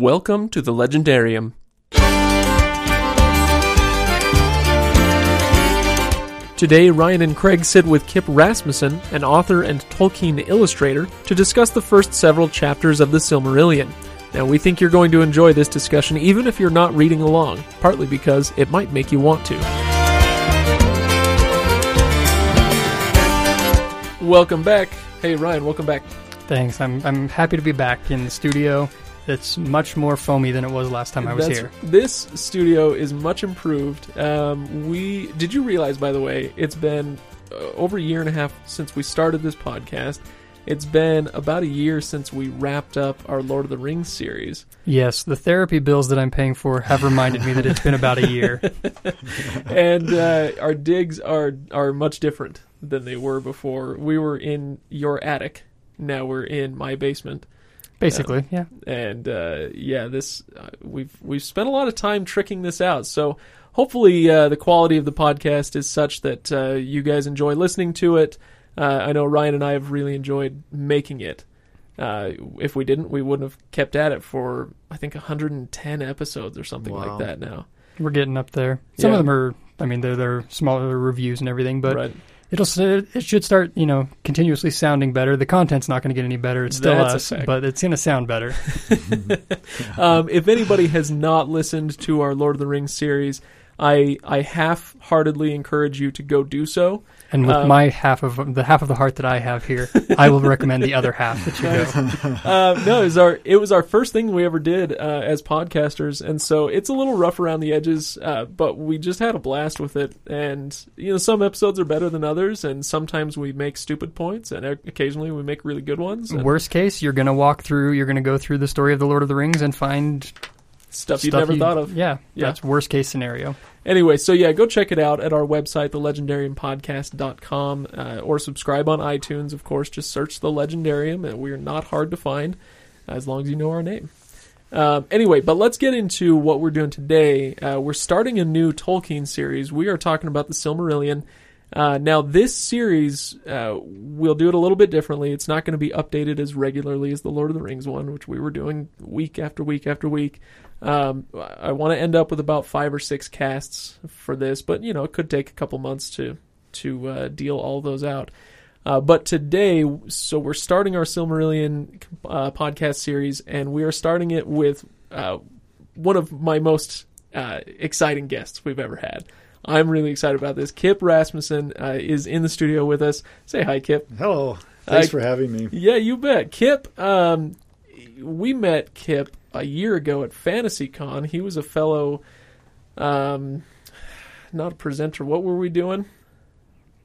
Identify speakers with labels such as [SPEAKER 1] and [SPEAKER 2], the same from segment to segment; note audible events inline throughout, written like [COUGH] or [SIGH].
[SPEAKER 1] Welcome to the Legendarium. Today, Ryan and Craig sit with Kip Rasmussen, an author and Tolkien illustrator, to discuss the first several chapters of the Silmarillion. Now, we think you're going to enjoy this discussion even if you're not reading along, partly because it might make you want to. Welcome back. Hey, Ryan, welcome back.
[SPEAKER 2] Thanks. I'm I'm happy to be back in the studio. It's much more foamy than it was last time I was
[SPEAKER 1] That's-
[SPEAKER 2] here.
[SPEAKER 1] This studio is much improved. Um, we did you realize, by the way, it's been uh, over a year and a half since we started this podcast. It's been about a year since we wrapped up our Lord of the Rings series.
[SPEAKER 2] Yes, the therapy bills that I'm paying for have reminded me that it's been about a year. [LAUGHS] [LAUGHS]
[SPEAKER 1] and uh, our digs are are much different than they were before. We were in your attic. Now we're in my basement.
[SPEAKER 2] Basically, yeah.
[SPEAKER 1] and uh, yeah, this uh, we've we've spent a lot of time tricking this out. So hopefully, uh, the quality of the podcast is such that uh, you guys enjoy listening to it. Uh, I know Ryan and I have really enjoyed making it. Uh, if we didn't, we wouldn't have kept at it for I think 110 episodes or something
[SPEAKER 3] Wow.
[SPEAKER 1] like that now.
[SPEAKER 2] We're getting up there. Some
[SPEAKER 1] Yeah.
[SPEAKER 2] of them are I mean they're they're smaller reviews and everything, but
[SPEAKER 1] right?
[SPEAKER 2] It'll s- it should start, you know, continuously sounding better. The content's not going to get any better. It's still
[SPEAKER 1] That's
[SPEAKER 2] us, but it's going to sound better. [LAUGHS]
[SPEAKER 1] um, if anybody has not listened to our Lord of the Rings series, I I half-heartedly encourage you to go do so.
[SPEAKER 2] And with
[SPEAKER 1] Um,
[SPEAKER 2] my half of the half of the heart that I have here, I will recommend the other half that you go.
[SPEAKER 1] uh, no, it was our it was our first thing we ever did uh, as podcasters, and so it's a little rough around the edges, uh, but we just had a blast with it. And you know, some episodes are better than others, and sometimes we make stupid points, and occasionally we make really good ones. And
[SPEAKER 2] Worst case, you're going to walk through, you're going to go through the story of the Lord of the Rings and find
[SPEAKER 1] stuff you'd never
[SPEAKER 2] you-
[SPEAKER 1] thought of.
[SPEAKER 2] Yeah,
[SPEAKER 1] Yeah.
[SPEAKER 2] that's worst case scenario.
[SPEAKER 1] Anyway, so yeah, go check it out at our website, thelegendariumpodcast.com, uh, or subscribe on iTunes, of course. Just search The Legendarium, and we're not hard to find as long as you know our name. Um, anyway, but let's get into what we're doing today. Uh, we're starting a new Tolkien series. We are talking about the Silmarillion. Uh, now, this series, uh, we'll do it a little bit differently. It's not going to be updated as regularly as the Lord of the Rings one, which we were doing week after week after week. Um, I want to end up with about five or six casts for this, but you know it could take a couple months to to uh, deal all those out. Uh, but today, so we're starting our Silmarillion uh, podcast series, and we are starting it with uh, one of my most exciting guests we've ever had. I'm really excited about this. Kip Rasmussen uh, is in the studio with us. Say hi, Kip.
[SPEAKER 3] Hello. Thanks
[SPEAKER 1] I-
[SPEAKER 3] for having me.
[SPEAKER 1] Yeah, you bet. Kip, um, we met Kip a year ago at FantasyCon. He was a fellow, um, not a presenter. What were we doing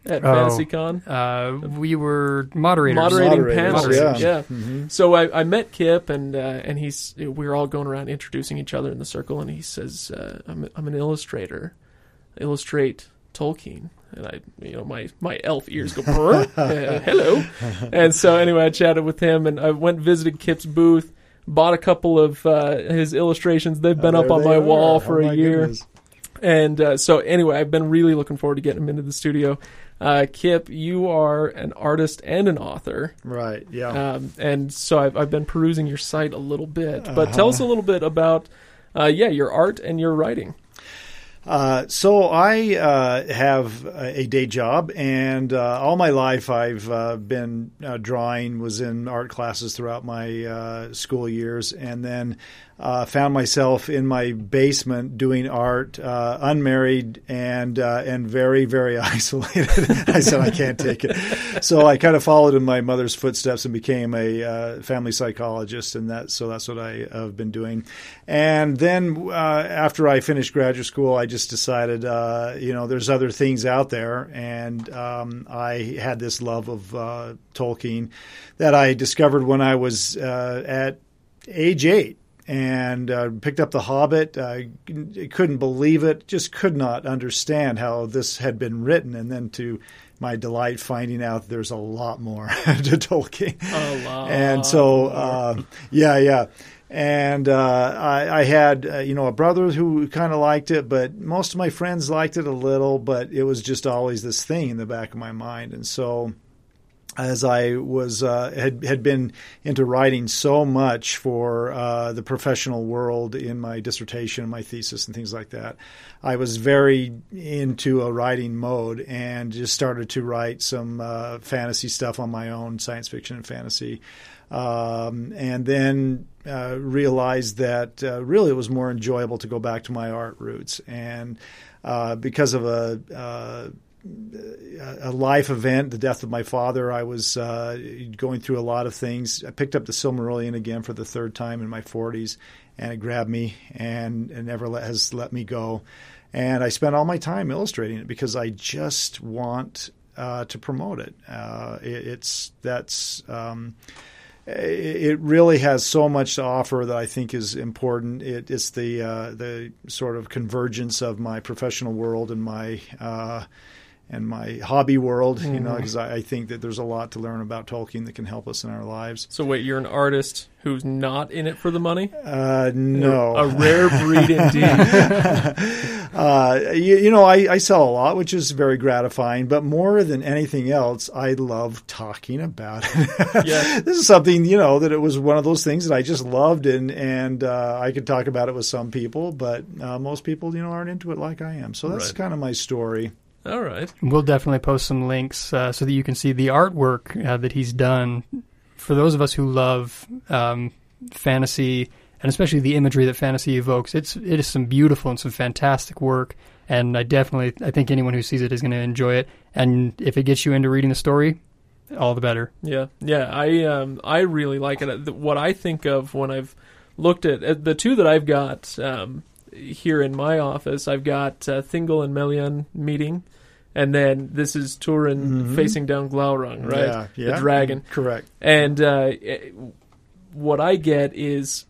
[SPEAKER 1] at
[SPEAKER 2] Oh.
[SPEAKER 1] FantasyCon?
[SPEAKER 2] Uh, we were moderators.
[SPEAKER 1] Moderating
[SPEAKER 3] Moderators,
[SPEAKER 1] panels.
[SPEAKER 3] yeah.
[SPEAKER 1] Yeah.
[SPEAKER 3] hmm
[SPEAKER 1] So I, I met Kip, and uh, and he's we were all going around introducing each other in the circle, and he says, uh, "I'm I'm an illustrator, illustrate Tolkien." And I, you know, my my elf ears go, "Brr, [LAUGHS] uh, "Hello," and so anyway, I chatted with him, and I went and visited Kip's booth, bought a couple of uh, his illustrations. They've been up on my wall for a year. And uh, so, anyway, I've been really looking forward to getting him into the studio. Uh, Kip, you are an artist and an author.
[SPEAKER 3] Right. Yeah.
[SPEAKER 1] Um, and so I've, I've been perusing your site a little bit. But tell us a little bit about, uh, yeah, your art and your writing.
[SPEAKER 3] Uh, so I uh, have a day job, and uh, all my life I've uh, been uh, drawing. Was in art classes throughout my school years, and then uh, found myself in my basement doing art, uh, unmarried and uh, and very very [LAUGHS] isolated. I said I can't take it, so I kind of followed in my mother's footsteps and became a uh, family psychologist, and that so that's what I have been doing. And then uh, after I finished graduate school, I just decided, uh, you know, there's other things out there, and um, I had this love of uh, Tolkien that I discovered when I was uh, at age eight and uh, picked up The Hobbit. I couldn't believe it, just could not understand how this had been written, and then to my delight finding out there's a lot more [LAUGHS] to Tolkien.
[SPEAKER 1] A lot
[SPEAKER 3] And so, uh, yeah, yeah. And uh, I, I had, uh, you know, a brother who kind of liked it, but most of my friends liked it a little. But it was just always this thing in the back of my mind. And so, as I was uh, had had been into writing so much for uh, the professional world in my dissertation, my thesis, and things like that, I was very into a writing mode and just started to write some uh, fantasy stuff on my own, science fiction and fantasy, um, and then uh, realized that uh, really it was more enjoyable to go back to my art roots. And uh, because of a a life event, the death of my father. I was uh, going through a lot of things. I picked up the Silmarillion again for the third time in my 40s, and it grabbed me and, and never let, has let me go. And I spent all my time illustrating it because I just want uh, to promote it. Uh, it it's that's. Um, it really has so much to offer that I think is important. It, it's the uh, the sort of convergence of my professional world and my uh, and my hobby world, mm-hmm. you know, because mm-hmm. I, I, think that there's a lot to learn about Tolkien that can help us in our lives.
[SPEAKER 1] So, wait, you're an artist who's not in it for the money?
[SPEAKER 3] Uh, no,
[SPEAKER 1] a, a rare breed [LAUGHS] indeed.
[SPEAKER 3] uh, you, you, know, I, I, sell a lot, which is very gratifying. But more than anything else, I love talking about it. [LAUGHS] yeah. this is something you know that it was one of those things that I just loved, and and uh, I could talk about it with some people, but uh, most people, you know, aren't into it like I am. So that's right. kind of my story.
[SPEAKER 1] All right.
[SPEAKER 2] We'll definitely post some links uh, so that you can see the artwork uh, that he's done. For those of us who love um, fantasy and especially the imagery that fantasy evokes, it's it is some beautiful and some fantastic work. And I definitely I think anyone who sees it is going to enjoy it. And if it gets you into reading the story, all the better.
[SPEAKER 1] Yeah, yeah. I um I really like it. What I think of when I've looked at the two that I've got um, here in my office, I've got uh, Thingol and Melian meeting, and then this is Turin mm-hmm. facing down Glaurung, right?
[SPEAKER 3] Yeah, yeah.
[SPEAKER 1] The dragon.
[SPEAKER 3] Correct.
[SPEAKER 1] And uh, what I get is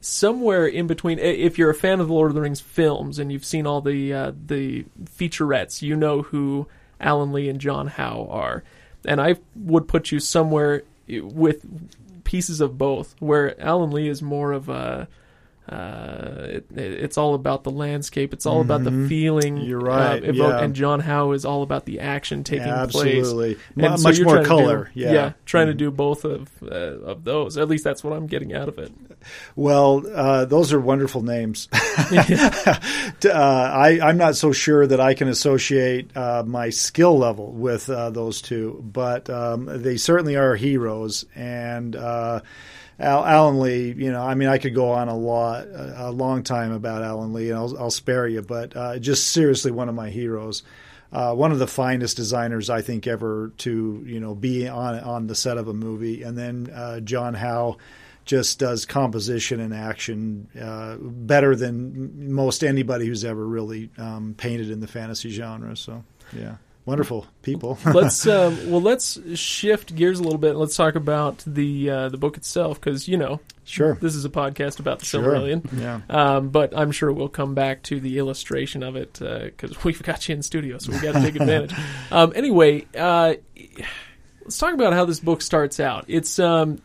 [SPEAKER 1] somewhere in between. If you're a fan of the Lord of the Rings films and you've seen all the uh, the featurettes, you know who Alan Lee and John Howe are, and I would put you somewhere with pieces of both, where Alan Lee is more of a uh, it, it's all about the landscape. It's all mm-hmm. about the mm-hmm. feeling.
[SPEAKER 3] You're right. Uh, yeah.
[SPEAKER 1] And John Howe is all about the action taking
[SPEAKER 3] Absolutely.
[SPEAKER 1] place.
[SPEAKER 3] Absolutely. Much
[SPEAKER 1] so
[SPEAKER 3] more color.
[SPEAKER 1] Do,
[SPEAKER 3] yeah.
[SPEAKER 1] yeah. Trying mm to do both of uh, of those. At least that's what I'm getting out of it.
[SPEAKER 3] Well, uh, those are wonderful names. [LAUGHS] Uh, I, I'm not so sure that I can associate uh, my skill level with those two, but um, they certainly are heroes. And Al, Alan Lee, you know, I mean, I could go on a lot, a, a long time about Alan Lee, and I'll, I'll spare you, but uh, just seriously one of my heroes. Uh, one of the finest designers I think ever to you know be on on the set of a movie, and then uh, John Howe just does composition and action uh, better than most anybody who's ever really um, painted in the fantasy genre. So yeah wonderful people. [LAUGHS]
[SPEAKER 1] let's um, well, let's shift gears a little bit. Let's talk about the uh, the book itself because you know,
[SPEAKER 3] sure,
[SPEAKER 1] this is a podcast about the
[SPEAKER 3] sure.
[SPEAKER 1] Silmarillion.
[SPEAKER 3] Yeah,
[SPEAKER 1] um, but I'm sure we'll come back to the illustration of it because uh, [LAUGHS] we've got you in studio, so we got to take advantage. [LAUGHS] Um, anyway, uh, let's talk about how this book starts out. It's um,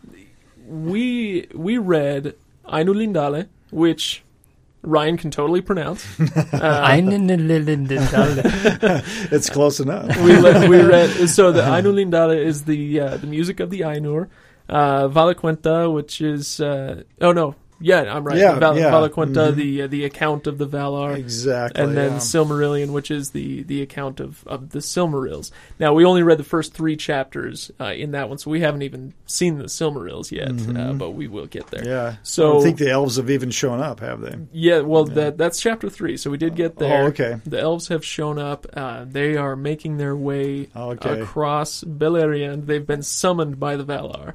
[SPEAKER 1] we we read Ainulindale, which Ryan can totally pronounce. [LAUGHS] Uh, [LAUGHS]
[SPEAKER 3] it's close enough.
[SPEAKER 1] we, le- we [LAUGHS] read so the Ainulindale is the uh, the music of the Ainur. Uh, Valaquenta, which is uh, oh no, yeah, I'm right.
[SPEAKER 3] Yeah,
[SPEAKER 1] Val-
[SPEAKER 3] yeah.
[SPEAKER 1] Valaquenta,
[SPEAKER 3] mm-hmm.
[SPEAKER 1] the uh, the account of the Valar,
[SPEAKER 3] exactly,
[SPEAKER 1] and then
[SPEAKER 3] yeah.
[SPEAKER 1] Silmarillion, which is the the account of of the Silmarils. Now we only read the first three chapters uh, in that one, so we haven't even seen the Silmarils yet, uh, mm-hmm. uh, but we will get there.
[SPEAKER 3] Yeah.
[SPEAKER 1] So
[SPEAKER 3] I think the elves have even shown up, have they?
[SPEAKER 1] Yeah. Well, yeah. that that's chapter three, so we did get there.
[SPEAKER 3] Oh, okay.
[SPEAKER 1] The elves have shown up. Uh, they are making their way
[SPEAKER 3] okay.
[SPEAKER 1] across Beleriand. They've been summoned by the Valar.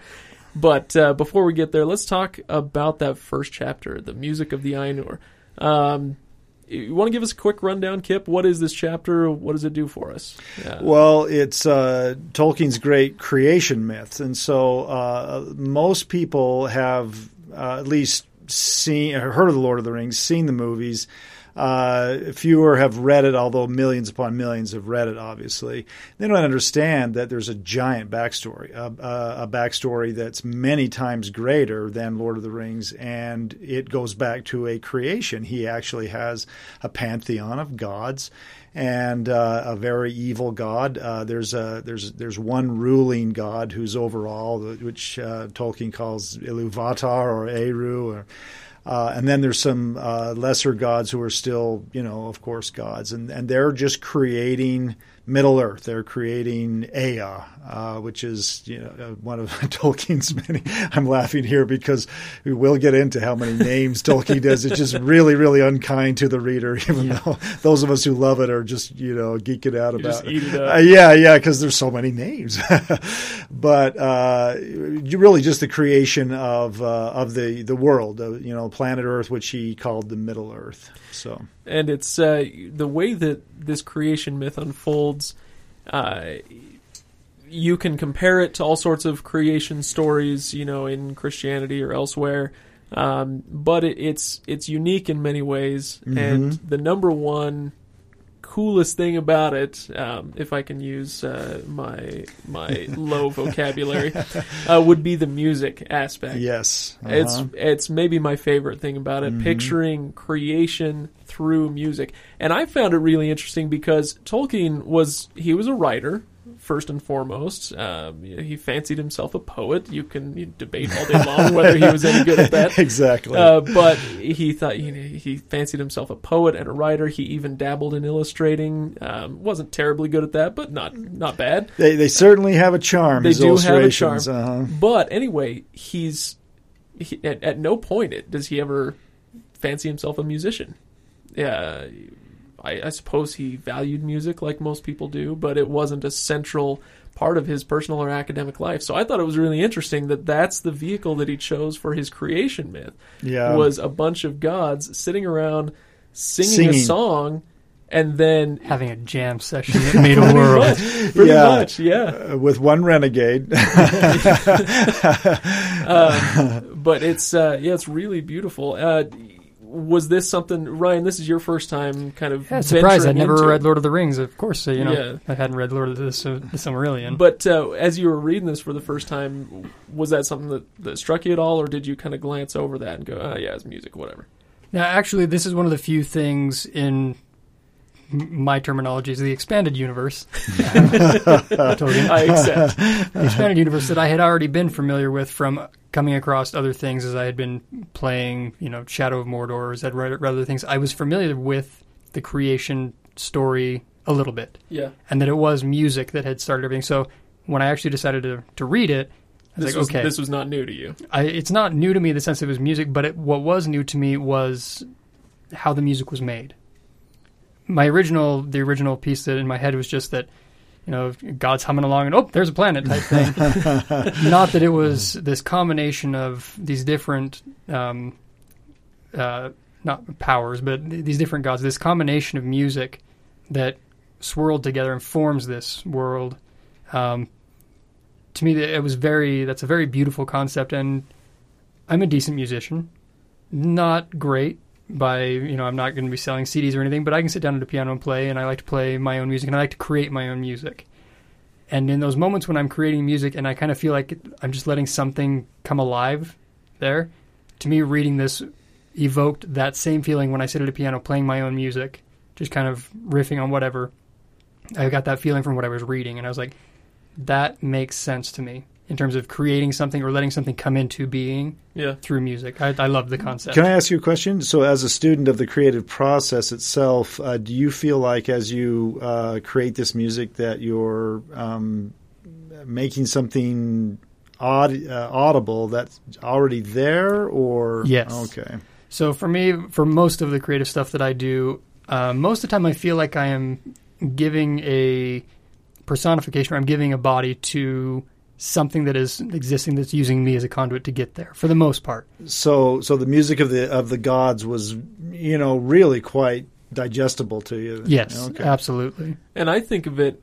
[SPEAKER 1] But uh, before we get there, let's talk about that first chapter, the music of the Ainur. Um, you want to give us a quick rundown, Kip? What is this chapter? What does it do for us?
[SPEAKER 3] Uh, well, it's uh, Tolkien's great creation myth, and so uh, most people have uh, at least seen, heard of the Lord of the Rings, seen the movies. Uh, fewer have read it, although millions upon millions have read it. Obviously, they don't understand that there's a giant backstory, a, a, a backstory that's many times greater than Lord of the Rings, and it goes back to a creation. He actually has a pantheon of gods and uh, a very evil god. Uh, there's a there's there's one ruling god who's over all, which uh, Tolkien calls Iluvatar or Eru, or, uh, and then there's some uh, lesser gods who are still, you know, of course, gods, and and they're just creating Middle Earth. They're creating Ea, uh, which is you know uh, one of [LAUGHS] Tolkien's many. I'm laughing here because we will get into how many names Tolkien does. It's just really, really unkind to the reader. [LAUGHS] Even yeah. though those of us who love it are just you know geeking out
[SPEAKER 1] you
[SPEAKER 3] about
[SPEAKER 1] it. it
[SPEAKER 3] uh, yeah, yeah, because there's so many names. [LAUGHS] but uh, really, just the creation of uh, of the the world, you know, planet Earth, which he called the Middle Earth. So
[SPEAKER 1] and it's uh, the way that this creation myth unfolds. Uh, you can compare it to all sorts of creation stories, you know, in Christianity or elsewhere. Um, but it, it's it's unique in many ways, mm-hmm. and the number one coolest thing about it, um, if I can use uh, my my [LAUGHS] low vocabulary, uh, would be the music aspect.
[SPEAKER 3] Yes,
[SPEAKER 1] uh-huh. it's it's maybe my favorite thing about it. Mm-hmm. Picturing creation through music, and I found it really interesting because Tolkien was he was a writer first and foremost. Um, he fancied himself a poet. You can debate all day long whether he was any good at that. [LAUGHS]
[SPEAKER 3] exactly.
[SPEAKER 1] Uh, but he thought you know, he fancied himself a poet and a writer. He even dabbled in illustrating. Um, wasn't terribly good at that, but not not bad.
[SPEAKER 3] They they certainly have a charm.
[SPEAKER 1] They do have a charm.
[SPEAKER 3] Uh-huh.
[SPEAKER 1] But anyway, he's he, at, at no point does he ever fancy himself a musician. Yeah I, I suppose he valued music like most people do, but it wasn't a central part of his personal or academic life. So I thought it was really interesting that that's the vehicle that he chose for his creation myth.
[SPEAKER 3] Yeah.
[SPEAKER 1] Was a bunch of gods sitting around singing, singing. a song and then
[SPEAKER 2] having a jam session that made a world.
[SPEAKER 1] Much, pretty
[SPEAKER 3] yeah.
[SPEAKER 1] much, yeah.
[SPEAKER 3] Uh, with one renegade. [LAUGHS] [LAUGHS]
[SPEAKER 1] um, but it's uh, yeah, it's really beautiful. Uh, was this something, Ryan? This is your first time, kind of.
[SPEAKER 2] Yeah, surprised. I'd never
[SPEAKER 1] into...
[SPEAKER 2] read Lord of the Rings. Of course, you know, yeah. I hadn't read Lord of the, the Silmarillion.
[SPEAKER 1] But uh, as you were reading this for the first time, was that something that, that struck you at all, or did you kind of glance over that and go, "Oh, yeah, it's music, whatever"?
[SPEAKER 2] Now, actually, this is one of the few things in my terminology is the expanded universe. [LAUGHS]
[SPEAKER 1] I accept.
[SPEAKER 2] The expanded universe that I had already been familiar with from coming across other things as I had been playing, you know, Shadow of Mordor, or read other things. I was familiar with the creation story a little bit.
[SPEAKER 1] Yeah.
[SPEAKER 2] And that it was music that had started everything. So when I actually decided to, to read it, I was
[SPEAKER 1] this
[SPEAKER 2] like,
[SPEAKER 1] was,
[SPEAKER 2] okay.
[SPEAKER 1] This was not new to you.
[SPEAKER 2] I, it's not new to me in the sense it was music, but it, what was new to me was how the music was made my original the original piece that in my head was just that you know God's humming along and oh there's a planet type thing. [LAUGHS] Not that it was this combination of these different um, uh, not powers, but these different gods. This combination of music that swirled together and forms this world. Um, to me, it was very that's a very beautiful concept, and I'm a decent musician, not great, by you know I'm not going to be selling CDs or anything, but I can sit down at a piano and play, and I like to play my own music, and I like to create my own music. And in those moments when I'm creating music, and I kind of feel like I'm just letting something come alive there, to me, reading this evoked that same feeling when I sit at a piano playing my own music, just kind of riffing on whatever. I got that feeling from what I was reading, and I was like, that makes sense to me in terms of creating something or letting something come into being
[SPEAKER 1] yeah.
[SPEAKER 2] through music. I, I love the concept.
[SPEAKER 3] Can I ask you a question? So, as a student of the creative process itself, uh, do you feel like as you uh, create this music that you're um, making something aud- uh, audible that's already there, or
[SPEAKER 2] yes?
[SPEAKER 3] Okay.
[SPEAKER 2] So for me, for most of the creative stuff that I do, uh, most of the time I feel like I am giving a personification, or I'm giving a body to something that is existing that's using me as a conduit to get there for the most part.
[SPEAKER 3] So so the music of the of the gods was you know really quite digestible to you.
[SPEAKER 2] Yes, okay. absolutely.
[SPEAKER 1] And I think of it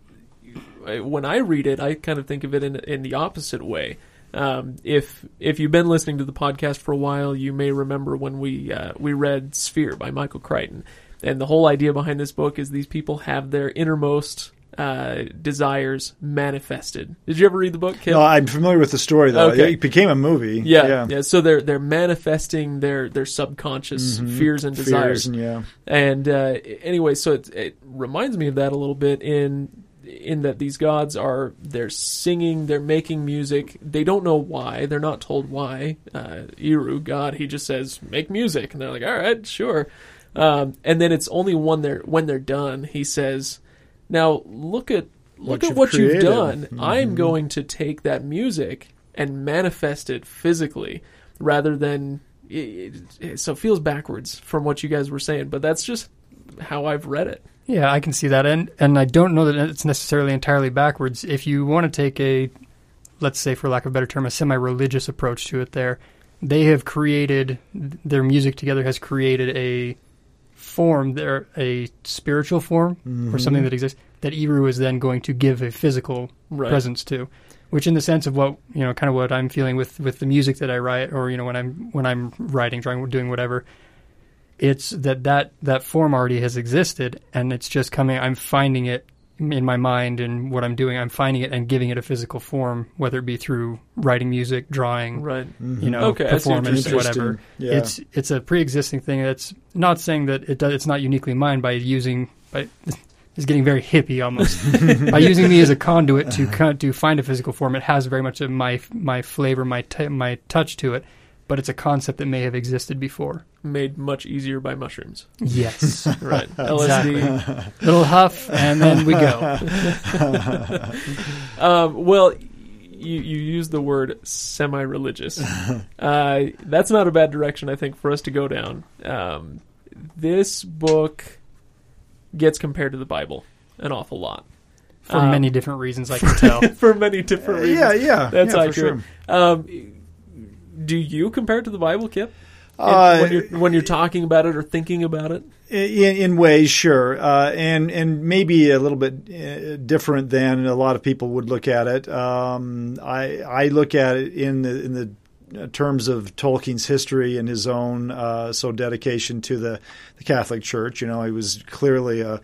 [SPEAKER 1] when I read it, I kind of think of it in in the opposite way. Um, if if you've been listening to the podcast for a while, you may remember when we uh, we read Sphere by Michael Crichton, And the whole idea behind this book is these people have their innermost uh, desires manifested. Did you ever read the book, Kip?
[SPEAKER 3] No, I'm familiar with the story though.
[SPEAKER 1] Okay.
[SPEAKER 3] It became a movie.
[SPEAKER 1] yeah, yeah, So they're they're manifesting their their subconscious fears and desires.
[SPEAKER 3] Fears and yeah.
[SPEAKER 1] And uh, anyway, so it, it reminds me of that a little bit in in that these gods are they're singing, they're making music. They don't know why. They're not told why. Uh, Eru, God, he just says make music, and they're like, all right, sure. Um, and then it's only when they're when they're done, he says, now look at look
[SPEAKER 3] What
[SPEAKER 1] at
[SPEAKER 3] you've
[SPEAKER 1] what you've
[SPEAKER 3] created."
[SPEAKER 1] done. I'm
[SPEAKER 3] Mhm.
[SPEAKER 1] going to take that music and manifest it physically rather than it, it, so it feels backwards from what you guys were saying, but that's just how I've read it.
[SPEAKER 2] Yeah, I can see that, and and I don't know that it's necessarily entirely backwards. If you want to take a, let's say, for lack of a better term, a semi-religious approach to it, there, they have created their music together has created a form, there a spiritual form or mm-hmm.
[SPEAKER 3] something
[SPEAKER 2] that exists that Eru is then going to give a physical
[SPEAKER 1] Right.
[SPEAKER 2] presence to, which in the sense of what you know, kind of what I'm feeling with with the music that I write, or you know, when I'm when I'm writing, drawing, doing whatever. It's that that that form already has existed, and it's just coming. I'm finding it in my mind and what I'm doing. I'm finding it and giving it a physical form, whether it be through writing music, drawing,
[SPEAKER 1] Right.
[SPEAKER 2] you know,
[SPEAKER 1] Okay, I see what you're
[SPEAKER 2] performance, whatever.
[SPEAKER 3] Mm-hmm. Yeah.
[SPEAKER 2] It's it's a pre-existing thing. It's not saying that it does, it's not uniquely mine by using by [LAUGHS] it's getting very hippie almost [LAUGHS] by using me as a conduit to co- to find a physical form. It has very much of my my flavor, my t- my touch to it, but it's a concept that may have existed before.
[SPEAKER 1] Made much easier by mushrooms.
[SPEAKER 2] Yes, [LAUGHS]
[SPEAKER 1] Right. [LAUGHS] LSD.
[SPEAKER 2] little huff, and then we go. [LAUGHS]
[SPEAKER 1] Um, well, you, you use the word semi-religious. Uh, that's not a bad direction, I think, for us to go down. Um, this book gets compared to the Bible an awful lot
[SPEAKER 2] For
[SPEAKER 1] Um,
[SPEAKER 2] many different reasons, I can tell.
[SPEAKER 1] for many different reasons.
[SPEAKER 3] yeah, yeah.
[SPEAKER 1] That's
[SPEAKER 3] yeah, for
[SPEAKER 1] accurate.
[SPEAKER 3] sure.
[SPEAKER 1] Um, do you compare it to the Bible, Kip? In-
[SPEAKER 3] Uh,
[SPEAKER 1] when you're when you're talking about it or thinking about it?
[SPEAKER 3] In, in ways, sure, uh, and and maybe a little bit uh, different than a lot of people would look at it. Um, I I look at it in the in the terms of Tolkien's history and his own uh, so dedication to the, the Catholic Church. You know, he was clearly a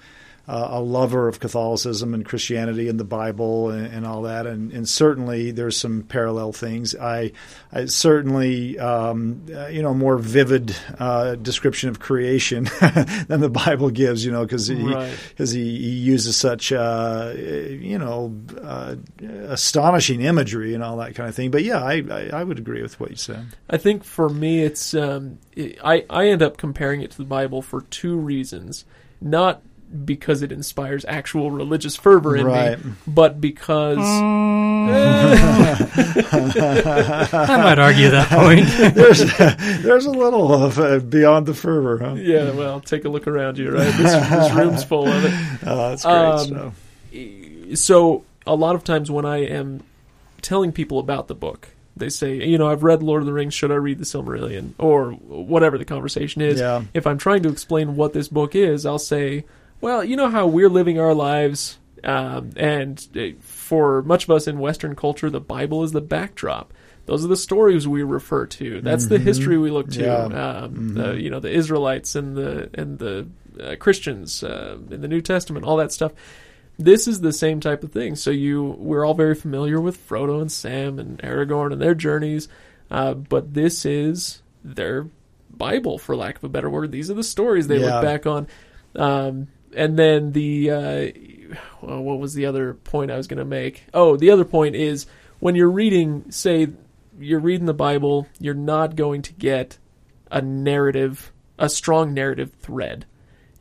[SPEAKER 3] a lover of Catholicism and Christianity and the Bible and, and all that, and, and certainly there's some parallel things. I, I certainly, um, uh, you know, more vivid uh, description of creation [LAUGHS] than the Bible gives, you know, because he,
[SPEAKER 1] Right.
[SPEAKER 3] cause he, he uses such, uh, you know, uh, astonishing imagery and all that kind of thing. But yeah, I, I, I would agree with what you said.
[SPEAKER 1] I think for me, it's um, I I end up comparing it to the Bible for two reasons. Not because it inspires actual religious fervor in
[SPEAKER 3] Right.
[SPEAKER 1] me, but because
[SPEAKER 2] I [LAUGHS] might argue that point. [LAUGHS]
[SPEAKER 3] there's, there's a little of uh, beyond the fervor, huh?
[SPEAKER 1] yeah. Well, take a look around you, right? This, this room's full of it. [LAUGHS]
[SPEAKER 3] Oh, that's great
[SPEAKER 1] Um,
[SPEAKER 3] stuff.
[SPEAKER 1] so a lot of times when I am telling people about the book, they say, you know, I've read Lord of the Rings. Should I read the Silmarillion or whatever the conversation is?
[SPEAKER 3] Yeah.
[SPEAKER 1] If I'm trying to explain what this book is, I'll say, well, you know how we're living our lives, um, and uh, for much of us in Western culture, the Bible is the backdrop. Those are the stories we refer to. That's the
[SPEAKER 3] Mhm.
[SPEAKER 1] history we look to.
[SPEAKER 3] Yeah.
[SPEAKER 1] Um, the,
[SPEAKER 3] Mhm.
[SPEAKER 1] you know, the Israelites and the and the uh, Christians uh, in the New Testament, all that stuff this is the same type of thing. So you, we're all very familiar with Frodo and Sam and Aragorn and their journeys, uh, but this is their Bible, for lack of a better word. These are the stories they
[SPEAKER 3] Yeah.
[SPEAKER 1] look back on. Um, and then the, uh, well, what was the other point I was going to make? Oh, the other point is when you're reading, say, you're reading the Bible, you're not going to get a narrative, a strong narrative thread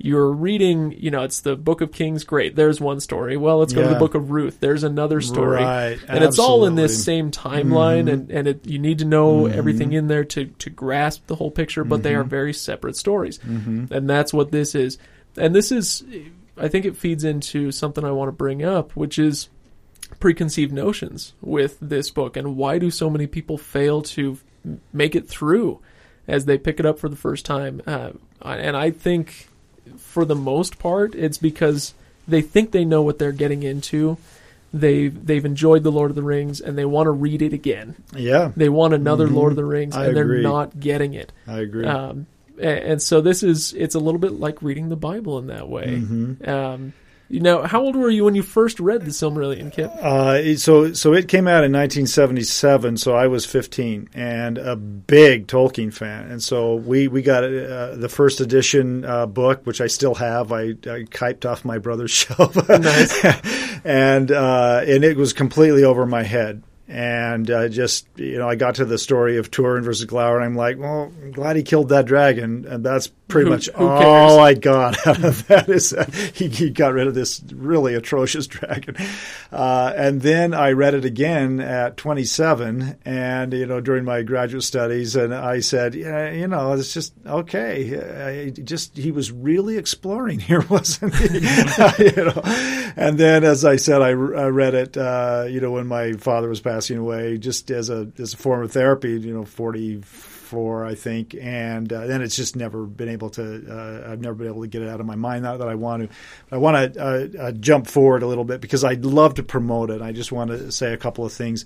[SPEAKER 1] you're reading, you know, it's the Book of Kings. Great, there's one story. Well, let's go to the Book of Ruth. There's another story,
[SPEAKER 3] Right.
[SPEAKER 1] and it's all in this same timeline.
[SPEAKER 3] Mhm.
[SPEAKER 1] And and it, you need to know
[SPEAKER 3] Mhm.
[SPEAKER 1] everything in there to to grasp the whole picture. But they are
[SPEAKER 3] Mhm.
[SPEAKER 1] very separate stories,
[SPEAKER 3] Mhm.
[SPEAKER 1] and that's what this is. And this is, I think, it feeds into something I want to bring up, which is preconceived notions with this book, and why do so many people fail to make it through as they pick it up for the first time? Uh, and I think for the most part, it's because they think they know what they're getting into. They've they've enjoyed the Lord of the Rings and they want to read it again.
[SPEAKER 3] Yeah,
[SPEAKER 1] They want another
[SPEAKER 3] Mhm.
[SPEAKER 1] Lord of the Rings
[SPEAKER 3] I
[SPEAKER 1] and they're not getting it.
[SPEAKER 3] I agree.
[SPEAKER 1] Um, and so this is it's a little bit like reading the Bible in that way.
[SPEAKER 3] Mm-hmm.
[SPEAKER 1] Um, you know, how old were you when you first read the Silmarillion, Kip?
[SPEAKER 3] Uh, so so it came out in 1977. So I was 15 and a big Tolkien fan, and so we we got uh, the first edition uh, book, which I still have. I, I kiped off my brother's [LAUGHS] shelf,
[SPEAKER 1] Nice. [LAUGHS]
[SPEAKER 3] and uh, and it was completely over my head. And uh, just you know, I got to the story of Turin versus Glaurung, and I'm like, well, I'm glad he killed that dragon, and that's pretty much
[SPEAKER 1] who
[SPEAKER 3] all I got [LAUGHS] out of that. Is that he, he got rid of this really atrocious [LAUGHS] dragon, uh, and then I read it again at 27, and you know, during my graduate studies, and I said, yeah, you know, it's just okay. I just he was really exploring here, [LAUGHS] wasn't he? you know, and then as I said, I, I read it, uh, you know, when my father was passing away, just as a as a form of therapy. You know, 44, I think, and uh, then it's just never been able to. Uh, I've never been able to get it out of my mind. Not that I want to. I want to uh, uh, jump forward a little bit because I'd love to promote it. I just want to say a couple of things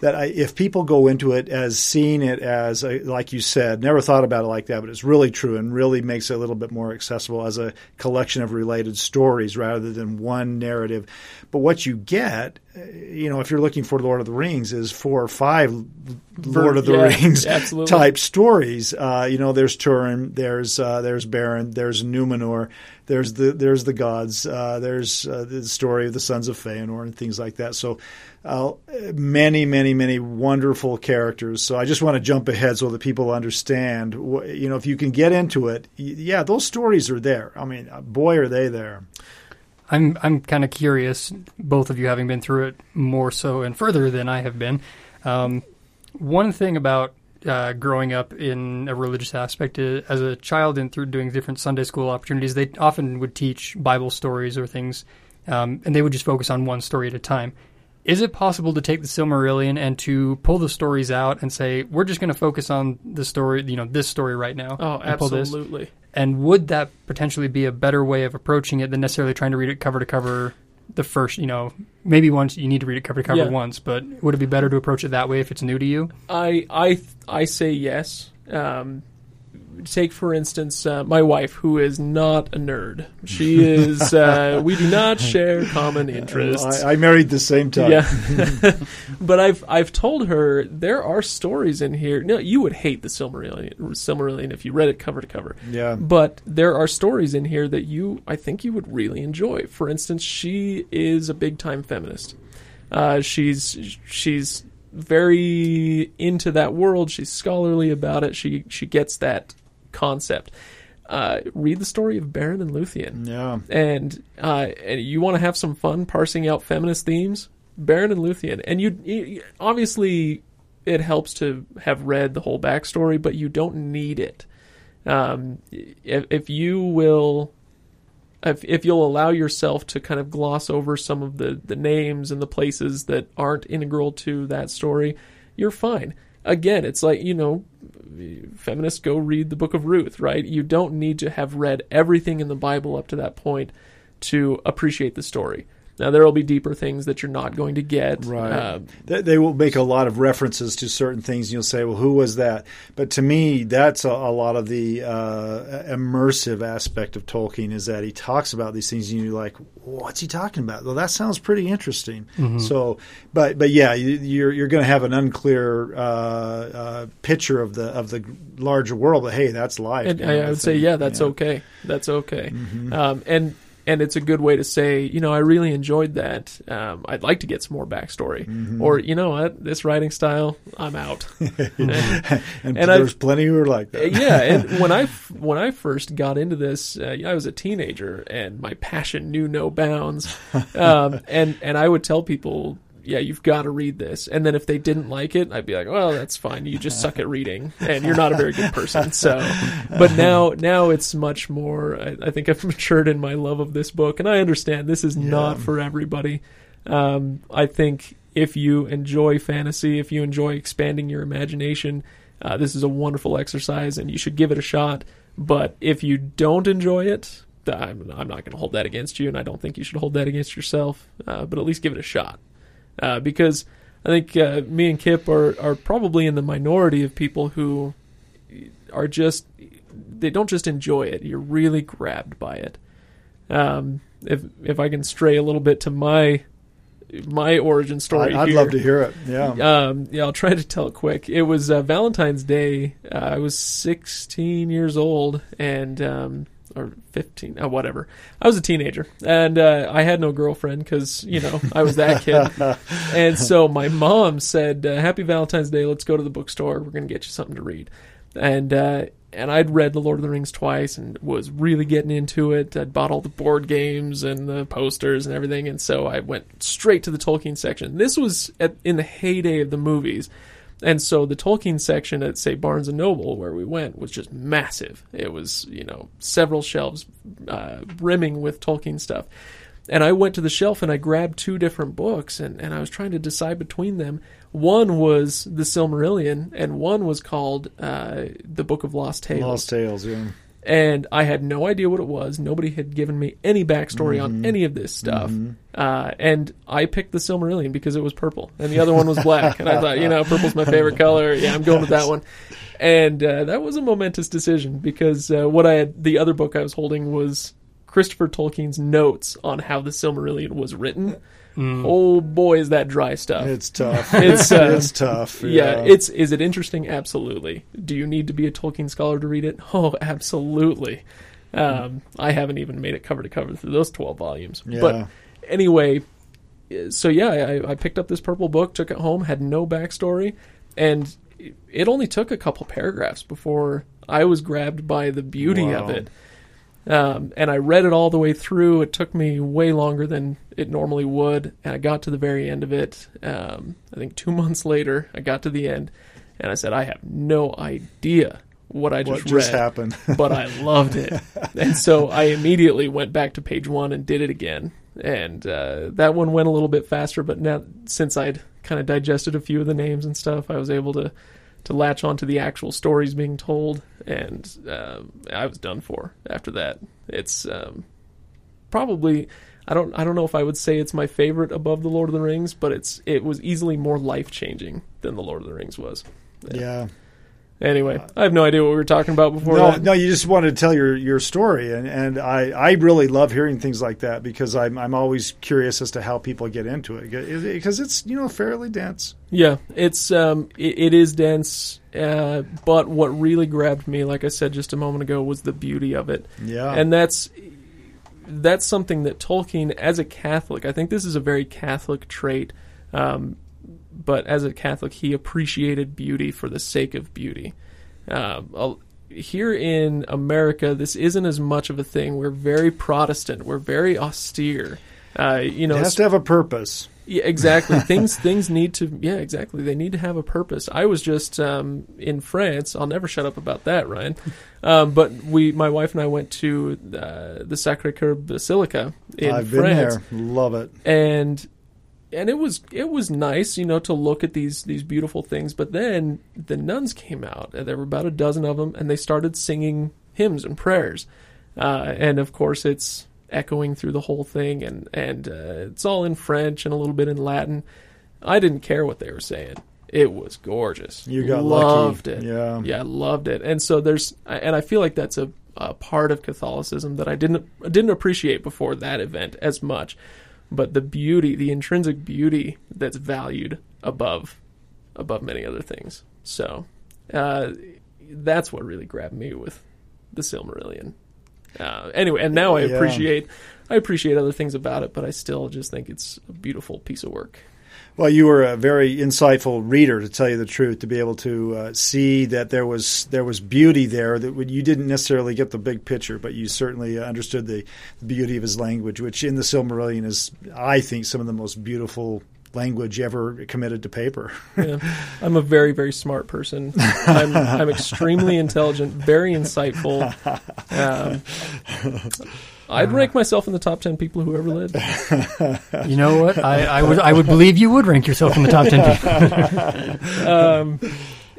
[SPEAKER 3] that I, if people go into it as seeing it as, a, like you said, never thought about it like that, but it's really true and really makes it a little bit more accessible as a collection of related stories rather than one narrative. But what you get, you know, if you're looking for Lord of the Rings, is four or five Lord of the
[SPEAKER 1] yeah,
[SPEAKER 3] Rings [LAUGHS]
[SPEAKER 1] absolutely.
[SPEAKER 3] type stories. Uh, you know, there's Turin, there's uh, there's Beren, there's Numenor, there's the there's the gods, uh, there's uh, the story of the sons of Feanor and things like that. So uh, many, many, many wonderful characters. So I just want to jump ahead so that people understand. You know, if you can get into it, yeah, those stories are there. I mean, uh, boy, are they there.
[SPEAKER 2] I'm I'm kind of curious, both of you having been through it more so and further than I have been. Um, one thing about uh, growing up in a religious aspect is, as a child and through doing different Sunday school opportunities, they often would teach Bible stories or things, um, and they would just focus on one story at a time. Is it possible to take the Silmarillion and to pull the stories out and say we're just going to focus on the story, you know, this story right now?
[SPEAKER 1] Oh, absolutely.
[SPEAKER 2] And would that potentially be a better way of approaching it than necessarily trying to read it cover to cover the first, you know, maybe once you need to read it cover to cover
[SPEAKER 1] Yeah.
[SPEAKER 2] once, but would it be better to approach it that way if it's new to you?
[SPEAKER 1] I I I say yes. Um, take for instance uh, my wife, who is not a nerd. She is. Uh, we do not [LAUGHS] share common interests.
[SPEAKER 3] I, I married the same time.
[SPEAKER 1] Yeah, [LAUGHS] [LAUGHS] but I've I've told her there are stories in here. No, you would hate the Silmarillion, Silmarillion if you read it cover to cover.
[SPEAKER 3] Yeah.
[SPEAKER 1] But there are stories in here that you, I think, you would really enjoy. For instance, she is a big time feminist. Uh, she's she's very into that world. She's scholarly about it. She she gets that concept. Uh, read the story of Beren and Luthien
[SPEAKER 3] Yeah.
[SPEAKER 1] and uh, and you want to have some fun parsing out feminist themes, Beren and Luthien, and you, you obviously it helps to have read the whole backstory, but you don't need it. Um, if, if you will, if if you'll allow yourself to kind of gloss over some of the the names and the places that aren't integral to that story, you're fine. Again, it's like you know, feminists go read the Book of Ruth, right? You don't need to have read everything in the Bible up to that point to appreciate the story. Now there will be deeper things that you're not going to get.
[SPEAKER 3] Right.
[SPEAKER 1] Uh,
[SPEAKER 3] They, will make a lot of references to certain things. And you'll say, "Well, who was that?" But to me, that's a, a lot of the uh, immersive aspect of Tolkien is that he talks about these things, and you're like, "What's he talking about?" Well, that sounds pretty interesting. So, but but yeah, you, you're you're going to have an unclear uh, uh, picture of the of the larger world. But hey, that's life.
[SPEAKER 1] and I, I would say, yeah, that's okay. That's okay. Um, and and it's a good way to say, you know, I really enjoyed that. Um, I'd like to get some more backstory, or you know what, this writing style, I'm out. [LAUGHS]
[SPEAKER 3] and, [LAUGHS]
[SPEAKER 1] and
[SPEAKER 3] there's
[SPEAKER 1] I've-
[SPEAKER 3] plenty who are like that.
[SPEAKER 1] yeah, and [LAUGHS] when I when I first got into this, uh, I was a teenager, and my passion knew no bounds. Um, and and I would tell people, yeah, you've got to read this. And then if they didn't like it, I'd be like, well, that's fine. You just suck at reading, and you're not a very good person. So, but now now it's much more. I, I think I've [LAUGHS] matured in my love of this book, and I understand this is not for everybody. Um, I think if you enjoy fantasy, if you enjoy expanding your imagination, uh, this is a wonderful exercise, and you should give it a shot. But if you don't enjoy it, I'm, I'm not going to hold that against you, and I don't think you should hold that against yourself. Uh, but at least give it a shot, uh, because I think uh, me and Kip are are probably in the minority of people who are just they don't just enjoy it; you're really grabbed by it. Um, if if I can stray a little bit to my my origin story,
[SPEAKER 3] I'd
[SPEAKER 1] here.
[SPEAKER 3] love to hear it. Yeah.
[SPEAKER 1] Um, yeah, I'll try to tell it quick. It was uh, Valentine's Day. Uh, I was 16 years old, and um, or 15, uh, whatever. I was a teenager, and uh, I had no girlfriend because you know I was that kid. [LAUGHS] and so my mom said, uh, "Happy Valentine's Day. Let's go to the bookstore. We're gonna get you something to read." And uh, and I'd read The Lord of the Rings twice and was really getting into it. I'd bought all the board games and the posters and everything, and so I went straight to the Tolkien section. This was at, in the heyday of the movies. And so the Tolkien section at say Barnes and Noble, where we went, was just massive. It was you know several shelves uh, brimming with Tolkien stuff. And I went to the shelf and I grabbed two different books and, and I was trying to decide between them. One was The Silmarillion and one was called uh, The Book of Lost Tales.
[SPEAKER 3] Lost Tales. Yeah.
[SPEAKER 1] And I had no idea what it was. Nobody had given me any backstory on any of this stuff. Uh, and I picked the Silmarillion because it was purple, and the other one was black. and I thought, you know, purple's my favorite color. Yeah, I'm going with that one. And uh, that was a momentous decision because uh, what I had, the other book I was holding was Christopher Tolkien's notes on how the Silmarillion was written. Oh boy, is that dry stuff.
[SPEAKER 3] It's tough. [LAUGHS]
[SPEAKER 1] It's, uh,
[SPEAKER 3] it's tough.
[SPEAKER 1] yeah, it's is it interesting? Absolutely. Do you need to be a Tolkien scholar to read it? [LAUGHS] Oh, absolutely. Um, I haven't even made it cover to cover through those twelve volumes.
[SPEAKER 3] Yeah.
[SPEAKER 1] But anyway, so yeah, I, I picked up this purple book, took it home, had no backstory, and it only took a couple paragraphs before I was grabbed by the beauty of it. Um, and I read it all the way through. It took me way longer than it normally would, and I got to the very end of it. Um, I think two [LAUGHS] months later, I got to the end, and I said, "I have no idea what I
[SPEAKER 3] what
[SPEAKER 1] just
[SPEAKER 3] just
[SPEAKER 1] read,
[SPEAKER 3] happened. [LAUGHS]
[SPEAKER 1] but I loved it." [LAUGHS] and so I immediately went back to page one and did it again. And uh, that one went a little bit faster, but now since I'd kind of digested a few of the names and stuff, I was able to to latch onto the actual stories being told, and um, I was done for after that. It's um, probably I don't I don't know if I would say it's my favorite above the Lord of the Rings, but it's it was easily more life changing than the Lord of the Rings was.
[SPEAKER 3] yeah.
[SPEAKER 1] Anyway, I have no idea what we were talking about before.
[SPEAKER 3] No,
[SPEAKER 1] that.
[SPEAKER 3] no, you just wanted to tell your, your story, and, and I, I really love hearing things like that because I'm I'm always curious as to how people get into it because it's you know fairly dense.
[SPEAKER 1] Yeah, it's um, it, it is dense, uh, but what really grabbed me, like I said just a moment ago, was the beauty of it.
[SPEAKER 3] Yeah,
[SPEAKER 1] and that's that's something that Tolkien, as a Catholic, I think this is a very Catholic trait. Um, but as a Catholic, he appreciated beauty for the sake of beauty. Uh, here in America, this isn't as much of a thing. We're very Protestant. We're very austere. Uh, you know,
[SPEAKER 3] it has to have a purpose.
[SPEAKER 1] yeah, exactly. [LAUGHS] things things need to yeah, exactly. They need to have a purpose. I was just um, in France. I'll never shut up about that, Ryan. Um, but we, my wife and I, went to uh, the Sacre Coeur Basilica in
[SPEAKER 3] I've been
[SPEAKER 1] France,
[SPEAKER 3] there, love it.
[SPEAKER 1] and and it was it was nice, you know, to look at these these beautiful things. But then the nuns came out, and there were about a dozen of them, and they started singing hymns and prayers, uh, and of course it's echoing through the whole thing, and and uh, it's all in French and a little bit in Latin. I didn't care what they were saying. It was gorgeous.
[SPEAKER 3] You got
[SPEAKER 1] loved
[SPEAKER 3] lucky.
[SPEAKER 1] it.
[SPEAKER 3] Yeah.
[SPEAKER 1] yeah, loved it. And so there's, and I feel like that's a, a part of Catholicism that I didn't didn't appreciate before that event as much but the beauty, the intrinsic beauty that's valued above above many other things. So uh, that's what really grabbed me with the Silmarillion. Uh, anyway, and now I
[SPEAKER 3] Yeah.
[SPEAKER 1] appreciate I appreciate other things about it, but I still just think it's a beautiful piece of work.
[SPEAKER 3] Well, you were a very insightful reader, to tell you the truth, to be able to uh, see that there was there was beauty there that you didn't necessarily get the big picture, but you certainly uh, understood the, the beauty of his language, which in the Silmarillion is, I think, some of the most beautiful language ever committed to paper.
[SPEAKER 1] Yeah. I'm a very, very smart person. I'm, I'm extremely intelligent, very insightful. [LAUGHS] Um, I'd rank myself in the top ten people who ever lived. [LAUGHS]
[SPEAKER 2] You know what? I, I would I would believe you would rank yourself in the top ten [LAUGHS] people.
[SPEAKER 1] um,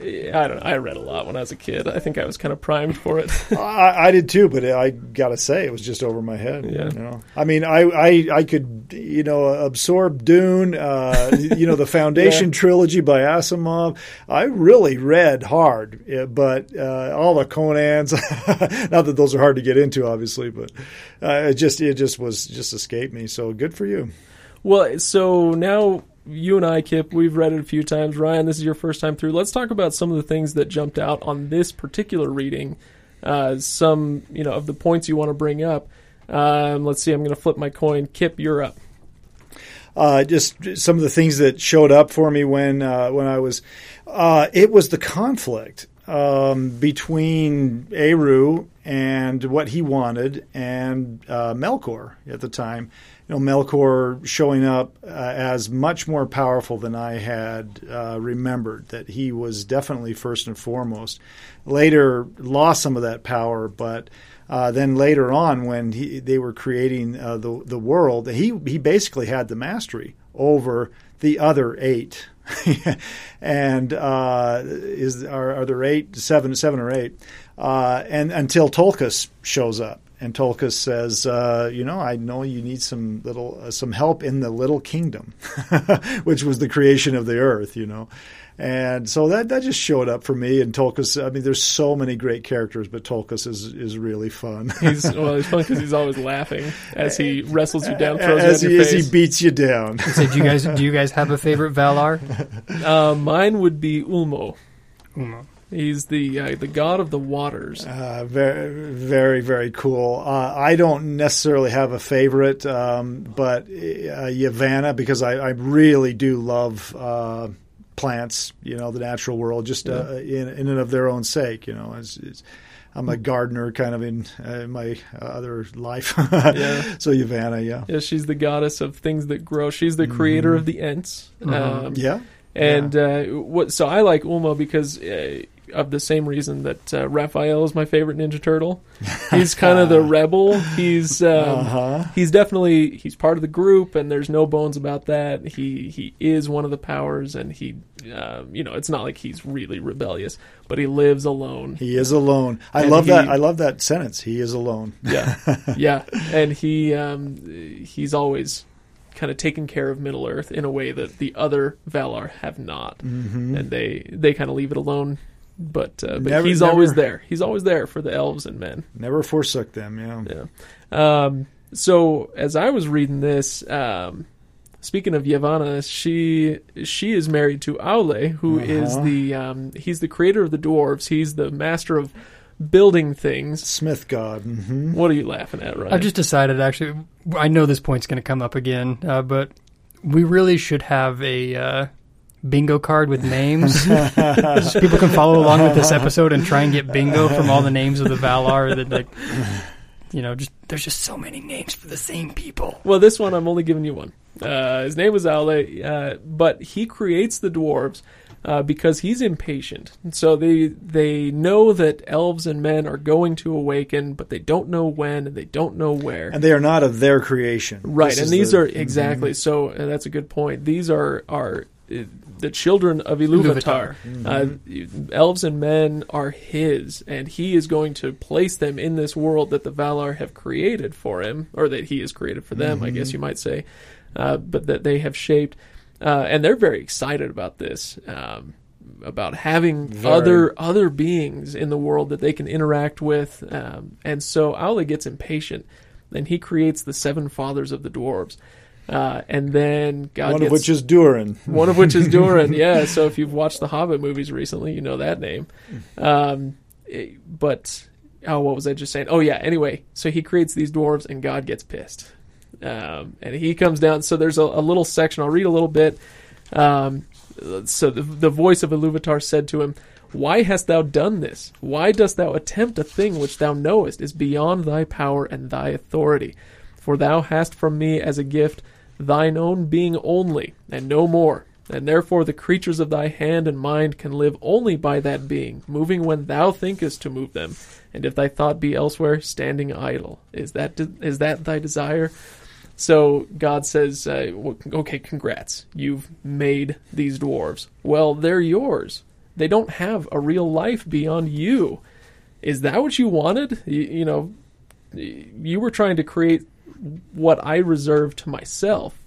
[SPEAKER 1] I don't know. I read a lot when I was a kid. I think I was kind of primed for it. [LAUGHS]
[SPEAKER 3] I, I did too, but I gotta say it was just over my head.
[SPEAKER 1] Yeah.
[SPEAKER 3] You know? I mean, I, I I could you know absorb Dune, uh, you know, the [LAUGHS] Foundation
[SPEAKER 1] Yeah.
[SPEAKER 3] trilogy by Asimov. I really read hard, but uh, all the Conan's. [LAUGHS] not that those are hard to get into, obviously, but uh, it just it just was just escaped me. So good for you.
[SPEAKER 1] well, so now you and I, Kip, we've read it a few times. Ryan, this is your first time through. Let's talk about some of the things that jumped out on this particular reading. Uh, some, you know, of the points you want to bring up. Um, let's see. I'm going to flip my coin. Kip, you're up.
[SPEAKER 3] uh, just some of the things that showed up for me when uh, when I was. Uh, it was the conflict um, between Eru and what he wanted, and uh, Melkor at the time. You know, Melkor showing up uh, as much more powerful than I had uh, remembered. That he was definitely first and foremost. Later, lost some of that power, but. Uh, then later on, when he, they were creating uh, the the world, he he basically had the mastery over the other eight. [LAUGHS] and uh, is are, are there eight, seven, seven or eight? Uh, and until Tulkas shows up, and Tulkas says, uh, "You know, I know you need some little uh, some help in the little kingdom, [LAUGHS] which was the creation of the earth." You know. And so that, that just showed up for me. And Tulkas, I mean, there's so many great characters, but Tulkas is is really fun. [LAUGHS]
[SPEAKER 1] He's well. It's fun because he's always laughing as he wrestles you down, throws
[SPEAKER 3] as,
[SPEAKER 1] you on
[SPEAKER 3] he,
[SPEAKER 1] your
[SPEAKER 3] as he beats you down.
[SPEAKER 2] So do you guys do you guys have a favorite Valar?
[SPEAKER 1] Uh, mine would be Ulmo.
[SPEAKER 2] Umo.
[SPEAKER 1] He's the uh, the god of the waters.
[SPEAKER 3] Uh, very, very, very cool. Uh, I don't necessarily have a favorite, um, but uh, Yavanna because I, I really do love uh, plants. You know, the natural world, just uh, in, in and of their own sake. You know, it's, it's, I'm a gardener, kind of in uh, my uh, other life. [LAUGHS]
[SPEAKER 1] Yeah.
[SPEAKER 3] So Yavanna, yeah,
[SPEAKER 1] Yeah, she's the goddess of things that grow. She's the creator of the Ents.
[SPEAKER 2] Mhm.
[SPEAKER 1] Um,
[SPEAKER 3] yeah.
[SPEAKER 1] And uh, what? So I like Ulmo because uh, of the same reason that uh, Raphael is my favorite Ninja Turtle. [LAUGHS] He's kind of the rebel. He's um,
[SPEAKER 3] Uh-huh.
[SPEAKER 1] he's definitely he's part of the group, and there's no bones about that. He he is one of the powers, and he um, you know it's not like he's really rebellious, but he lives alone.
[SPEAKER 3] He is alone. I
[SPEAKER 1] And
[SPEAKER 3] love that. I love that sentence. He is alone.
[SPEAKER 1] Yeah, [LAUGHS] yeah, and he um, he's always kind of taken care of Middle Earth in a way that the other Valar have not,
[SPEAKER 3] Mm-hmm.
[SPEAKER 1] and they they kind of leave it alone. But uh, but
[SPEAKER 3] Never-
[SPEAKER 1] he's always there. He's always there for the elves and men.
[SPEAKER 3] Never forsook them. Yeah.
[SPEAKER 1] Yeah. Um, so as I was reading this, um, speaking of Yavanna, she she is married to Aule, who is
[SPEAKER 3] Uh-huh.
[SPEAKER 1] the um, he's the creator of the dwarves. He's the master of building things.
[SPEAKER 3] Smith God. hmm
[SPEAKER 1] What are you laughing at, right?
[SPEAKER 2] I've just decided actually. I know this point's going to come up again, uh, but we really should have a uh, bingo card with names, [LAUGHS] so people can follow along with this episode and try and get bingo from all the names of the Valar. That like, you know, just there's just so many names for the same people.
[SPEAKER 1] Well, this one I'm only giving you one. Uh, his name was Aule, uh, but he creates the dwarves uh, because he's impatient. And so they they know that elves and men are going to awaken, but they don't know when and they don't know where.
[SPEAKER 3] And they are not of their creation.
[SPEAKER 1] right,
[SPEAKER 3] This
[SPEAKER 1] and these
[SPEAKER 3] the-
[SPEAKER 1] are exactly so. And that's a good point. These are are uh, the children of Iluvatar.
[SPEAKER 3] Mm-hmm.
[SPEAKER 1] Uh, elves and men are his, and he is going to place them in this world that the Valar have created for him, or that he has created for them, I
[SPEAKER 3] Mm-hmm.
[SPEAKER 1] guess you might say, uh, but that they have shaped. Uh, and they're very excited about this, um, about having
[SPEAKER 3] Very.
[SPEAKER 1] other other beings in the world that they can interact with. Um, and so Aule gets impatient, and he creates the seven fathers of the dwarves. Uh, and then God
[SPEAKER 3] one
[SPEAKER 1] gets,
[SPEAKER 3] of which is Durin. [LAUGHS]
[SPEAKER 1] one of which is Durin. [LAUGHS] Yeah, so if you've watched the Hobbit movies recently, you know that name. Um, eh, but oh, what was I just saying? Oh yeah. Anyway, so he creates these dwarves, and God gets pissed, um, and he comes down. So there's a, a little section. I'll read a little bit. Um, so the, the voice of Iluvatar said to him. Why hast thou done this? Why dost thou attempt a thing which thou knowest is beyond thy power and thy authority? For thou hast from me as a gift thine own being only, and no more. And therefore the creatures of thy hand and mind can live only by that being, moving when thou thinkest to move them. And if thy thought be elsewhere, standing idle. Is that is that thy desire? So God says, uh, "Okay, congrats. You've made these dwarves. Well, they're yours. they don't have a real life beyond you. Is that what you wanted? You, you know, you were trying to create what I reserve to myself.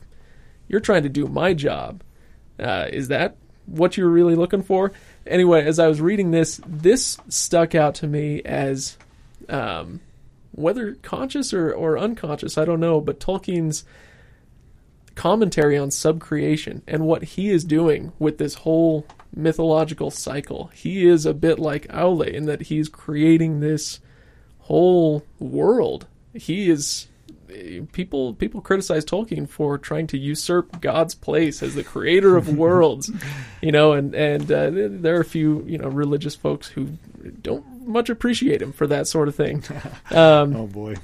[SPEAKER 1] You're trying to do my job. Uh, is that what you're really looking for? Anyway, as I was reading this, this stuck out to me as um, whether conscious or, or unconscious, I don't know, but Tolkien's commentary on subcreation and what he is doing with this whole mythological cycle. He is a bit like Aule in that he's creating this whole world. He is people people criticize Tolkien for trying to usurp God's place as the creator of worlds, [LAUGHS] you know, and and uh, there are a few you know religious folks who don't much appreciate him for that sort of thing. [LAUGHS] Um,
[SPEAKER 3] oh boy!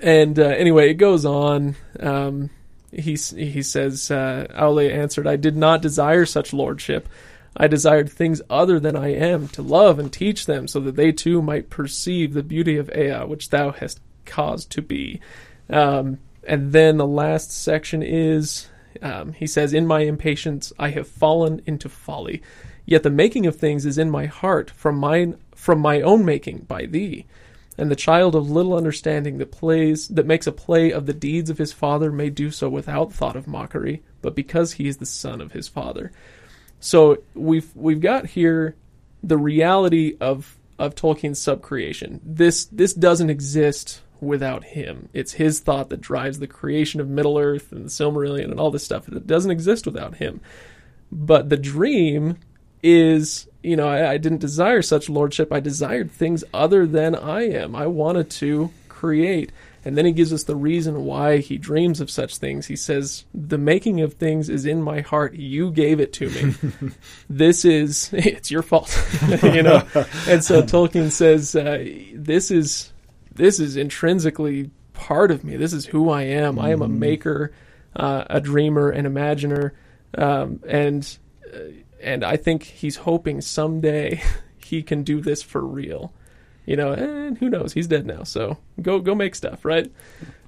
[SPEAKER 1] And uh, anyway, it goes on. Um, he he says, uh, Aule answered, "I did not desire such lordship." I desired things other than I am, to love and teach them, so that they too might perceive the beauty of Ea, which thou hast caused to be. Um, and then the last section is um, he says, In my impatience I have fallen into folly. Yet the making of things is in my heart from mine from my own making by thee. And the child of little understanding that plays that makes a play of the deeds of his father may do so without thought of mockery, but because he is the son of his father. So we've we've got here the reality of of Tolkien's subcreation. This this doesn't exist without him. It's his thought that drives the creation of Middle Earth and the Silmarillion and all this stuff. It doesn't exist without him. But the dream is, you know, I, I didn't desire such lordship. I desired things other than I am. I wanted to create. And then he gives us the reason why he dreams of such things. He says, The making of things is in my heart. You gave it to me. [LAUGHS] this is, [LAUGHS] it's your fault. [LAUGHS] you know? And so Tolkien says, uh, This is this is intrinsically part of me. This is who I am. I am a mm-hmm. maker, uh, a dreamer, an imaginer, um, and uh, and I think he's hoping someday [LAUGHS] he can do this for real. You know, and who knows? He's dead now, so go go make stuff, right?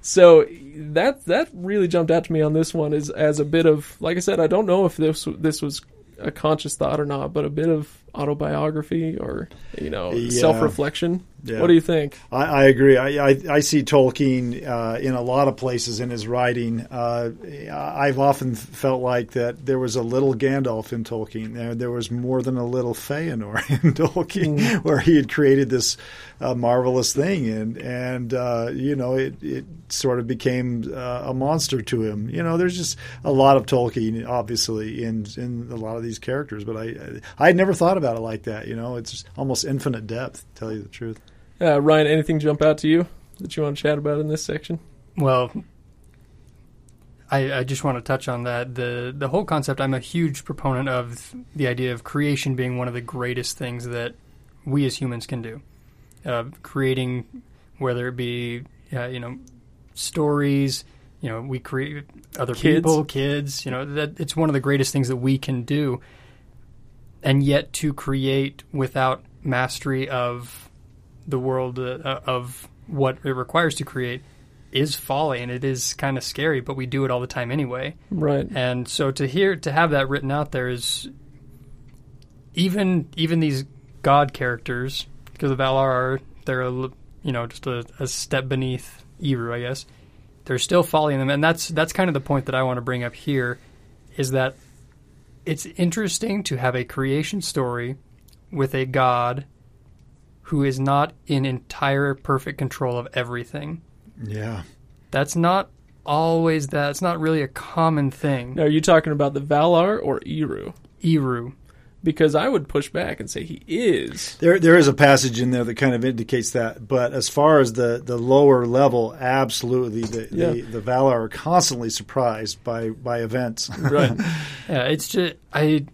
[SPEAKER 1] So that that really jumped out to me on this one as as a bit of like I said, I don't know if this this was a conscious thought or not, but a bit of autobiography or you know yeah. self reflection. Yeah. What do you think?
[SPEAKER 3] I, I agree. I, I, I, see Tolkien uh, in a lot of places in his writing. Uh, I've often felt like that there was a little Gandalf in Tolkien. There, there was more than a little Feanor [LAUGHS] in Tolkien, mm. where he had created this uh, marvelous thing, and and uh, you know it it sort of became uh, a monster to him. You know, there's just a lot of Tolkien, obviously, in in a lot of these characters, but I I had never thought about it like that. You know, it's almost infinite depth. To tell you the truth.
[SPEAKER 1] Uh, Ryan, anything jump out to you that you want to chat about in this section?
[SPEAKER 2] Well, I, I, just want to touch on that. The the whole concept. I'm a huge proponent of the idea of creation being one of the greatest things that we as humans can do. Uh, creating, whether it be uh, you know stories, you know we create other kids. people, kids. You know that it's one of the greatest things that we can do. And yet, to create without mastery of the world uh, of what it requires to create is folly and it is kind of scary, but we do it all the time anyway.
[SPEAKER 1] Right.
[SPEAKER 2] And so to hear to have that written out there is even even these god characters because the Valar are they're a, you know just a, a step beneath Eru, I guess. There's still folly in them, and that's that's kind of the point that I want to bring up here, is that it's interesting to have a creation story with a god who is not in entire perfect control of everything.
[SPEAKER 3] Yeah.
[SPEAKER 2] That's not always that. It's not really a common thing.
[SPEAKER 1] Now, are you talking about the Valar or Eru?
[SPEAKER 2] Eru.
[SPEAKER 1] Because I would push back and say he is.
[SPEAKER 3] There, there is a passage in there that kind of indicates that. But as far as the, the lower level, absolutely, the, yeah. the, the Valar are constantly surprised by by events.
[SPEAKER 1] Right. [LAUGHS]
[SPEAKER 2] yeah, it's just I.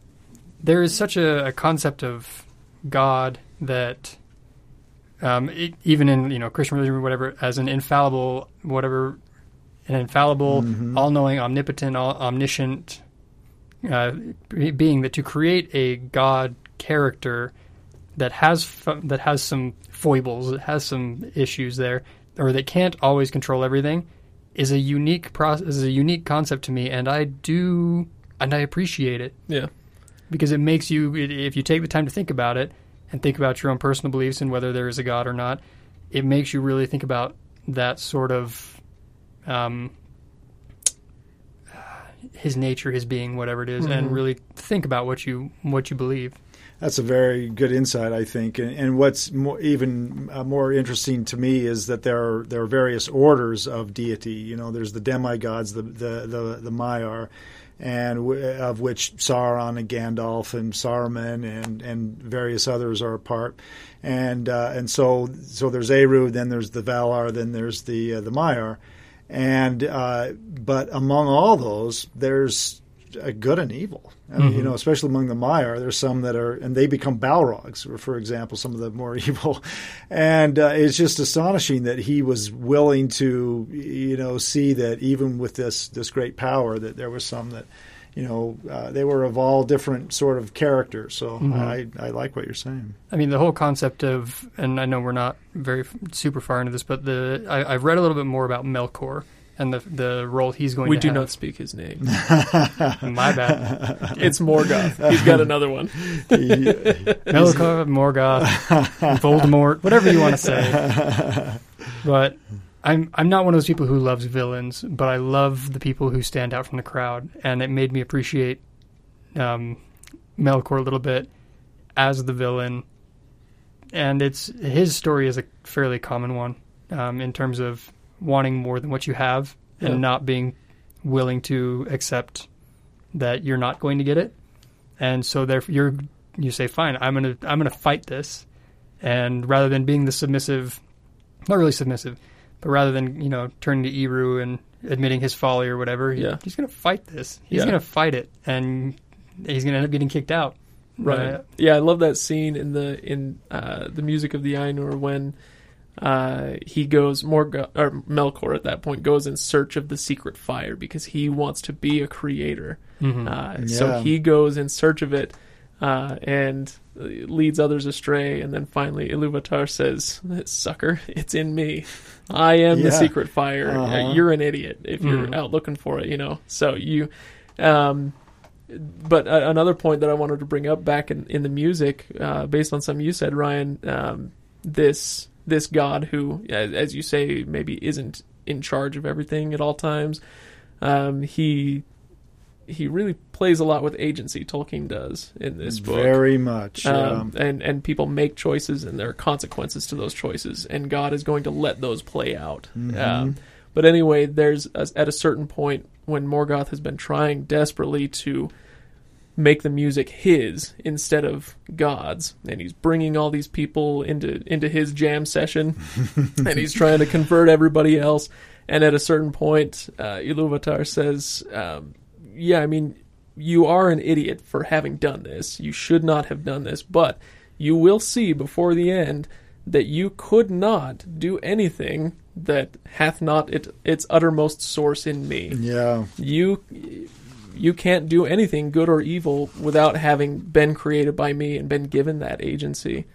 [SPEAKER 2] There is such a, a concept of God that um, it, even in you know Christian religion or whatever, as an infallible whatever, an infallible, mm-hmm. all-knowing, omnipotent, all, omniscient uh, being that to create a God character that has that has some foibles, that has some issues there, or that can't always control everything, is a unique process, is a unique concept to me, and I do and I appreciate it.
[SPEAKER 1] Yeah
[SPEAKER 2] because it makes you if you take the time to think about it and think about your own personal beliefs and whether there is a God or not, it makes you really think about that sort of um, his nature, his being, whatever it is, and
[SPEAKER 1] Mhm.
[SPEAKER 2] really think about what you what you believe.
[SPEAKER 3] That's a very good insight, I think. And, and what's more, even uh, more interesting to me is that there are there are various orders of deity. You know, there's the demigods, the the the, the Maiar, and w- of which Sauron and Gandalf and Saruman and and various others are a part. And uh, and so so there's Eru, then there's the Valar, then there's the uh, the Maiar, and uh, but among all those, there's a good and evil. I mean, You
[SPEAKER 2] Mhm.
[SPEAKER 3] know, especially among the Maiar, there's some that are, and they become Balrogs, or for example, some of the more [LAUGHS] evil. And uh, it's just astonishing that he was willing to, you know, see that even with this this great power, that there was some that, you know, uh, they were of all different sort of characters. So
[SPEAKER 2] Mhm.
[SPEAKER 3] I I like what you're saying.
[SPEAKER 2] I mean, the whole concept of, and I know we're not very super far into this, but the I, I've read a little bit more about Melkor and the the role he's going
[SPEAKER 1] We
[SPEAKER 2] to We
[SPEAKER 1] do
[SPEAKER 2] have.
[SPEAKER 1] not speak his name. [LAUGHS]
[SPEAKER 2] My bad. [LAUGHS]
[SPEAKER 1] It's Morgoth. He's got another one. [LAUGHS]
[SPEAKER 2] Melkor, Morgoth, Voldemort, whatever you want to say. But I'm I'm not one of those people who loves villains, but I love the people who stand out from the crowd, and it made me appreciate um, Melkor a little bit as the villain. And it's his story is a fairly common one um, in terms of wanting more than what you have
[SPEAKER 1] Yeah.
[SPEAKER 2] and not being willing to accept that you're not going to get it. And so therefore you're you say, fine, I'm gonna I'm gonna fight this, and rather than being the submissive, not really submissive, but rather than you know turning to Eru and admitting his folly or whatever, he-
[SPEAKER 1] Yeah.
[SPEAKER 2] he's gonna fight this. He's
[SPEAKER 1] Yeah.
[SPEAKER 2] gonna fight it, and he's gonna end up getting kicked out.
[SPEAKER 1] Right.
[SPEAKER 2] Uh,
[SPEAKER 1] yeah, I love that scene in the in uh, the music of the Ainur when uh, he goes Morgo- or Melkor at that point goes in search of the secret fire because he wants to be a creator.
[SPEAKER 2] mhm.
[SPEAKER 1] Uh, So he goes in search of it uh, and leads others astray. And then finally, Iluvatar says, "Sucker, it's in me. I am the secret fire. Uh,
[SPEAKER 3] Uh-huh.
[SPEAKER 1] You're an idiot if you're
[SPEAKER 2] Mhm.
[SPEAKER 1] out looking for it. You know. So you." Um, but uh, another point that I wanted to bring up back in, in the music, uh, based on something you said, Ryan, um, this this God who, as, as you say, maybe isn't in charge of everything at all times. Um, he he really plays a lot with agency. Tolkien does in this book.
[SPEAKER 3] Very much.
[SPEAKER 1] Um,
[SPEAKER 3] yeah.
[SPEAKER 1] and and people make choices, and there are consequences to those choices, and God is going to let those play out.
[SPEAKER 3] Mhm.
[SPEAKER 1] Um, but anyway, there's a, at a certain point when Morgoth has been trying desperately to make the music his instead of God's, and he's bringing all these people into into his jam session, [LAUGHS] and he's trying to convert everybody else. And at a certain point, uh, Iluvatar says, um, "Yeah, I mean, you are an idiot for having done this. You should not have done this, but you will see before the end that you could not do anything that hath not it, its uttermost source in me.
[SPEAKER 3] yeah.
[SPEAKER 1] You you can't do anything good or evil without having been created by me and been given that agency.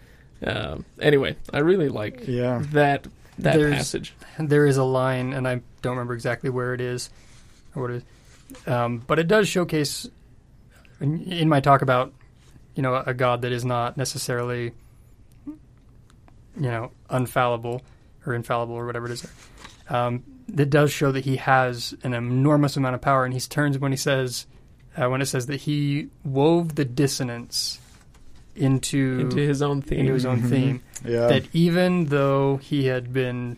[SPEAKER 1] Um, anyway, I really like
[SPEAKER 3] Yeah.
[SPEAKER 1] that that
[SPEAKER 2] There's-
[SPEAKER 1] passage.
[SPEAKER 2] there is a line, and I don't remember exactly where it is or what it is, um, but it does showcase in, in my talk about you know a God that is not necessarily you know unfallible or infallible or whatever it is. Um, it does show that he has an enormous amount of power, and he turns when he says uh, when it says that he wove the dissonance into
[SPEAKER 1] Into his own theme.
[SPEAKER 2] into his own
[SPEAKER 3] Mhm.
[SPEAKER 2] theme
[SPEAKER 3] Yeah.
[SPEAKER 2] that even though he had been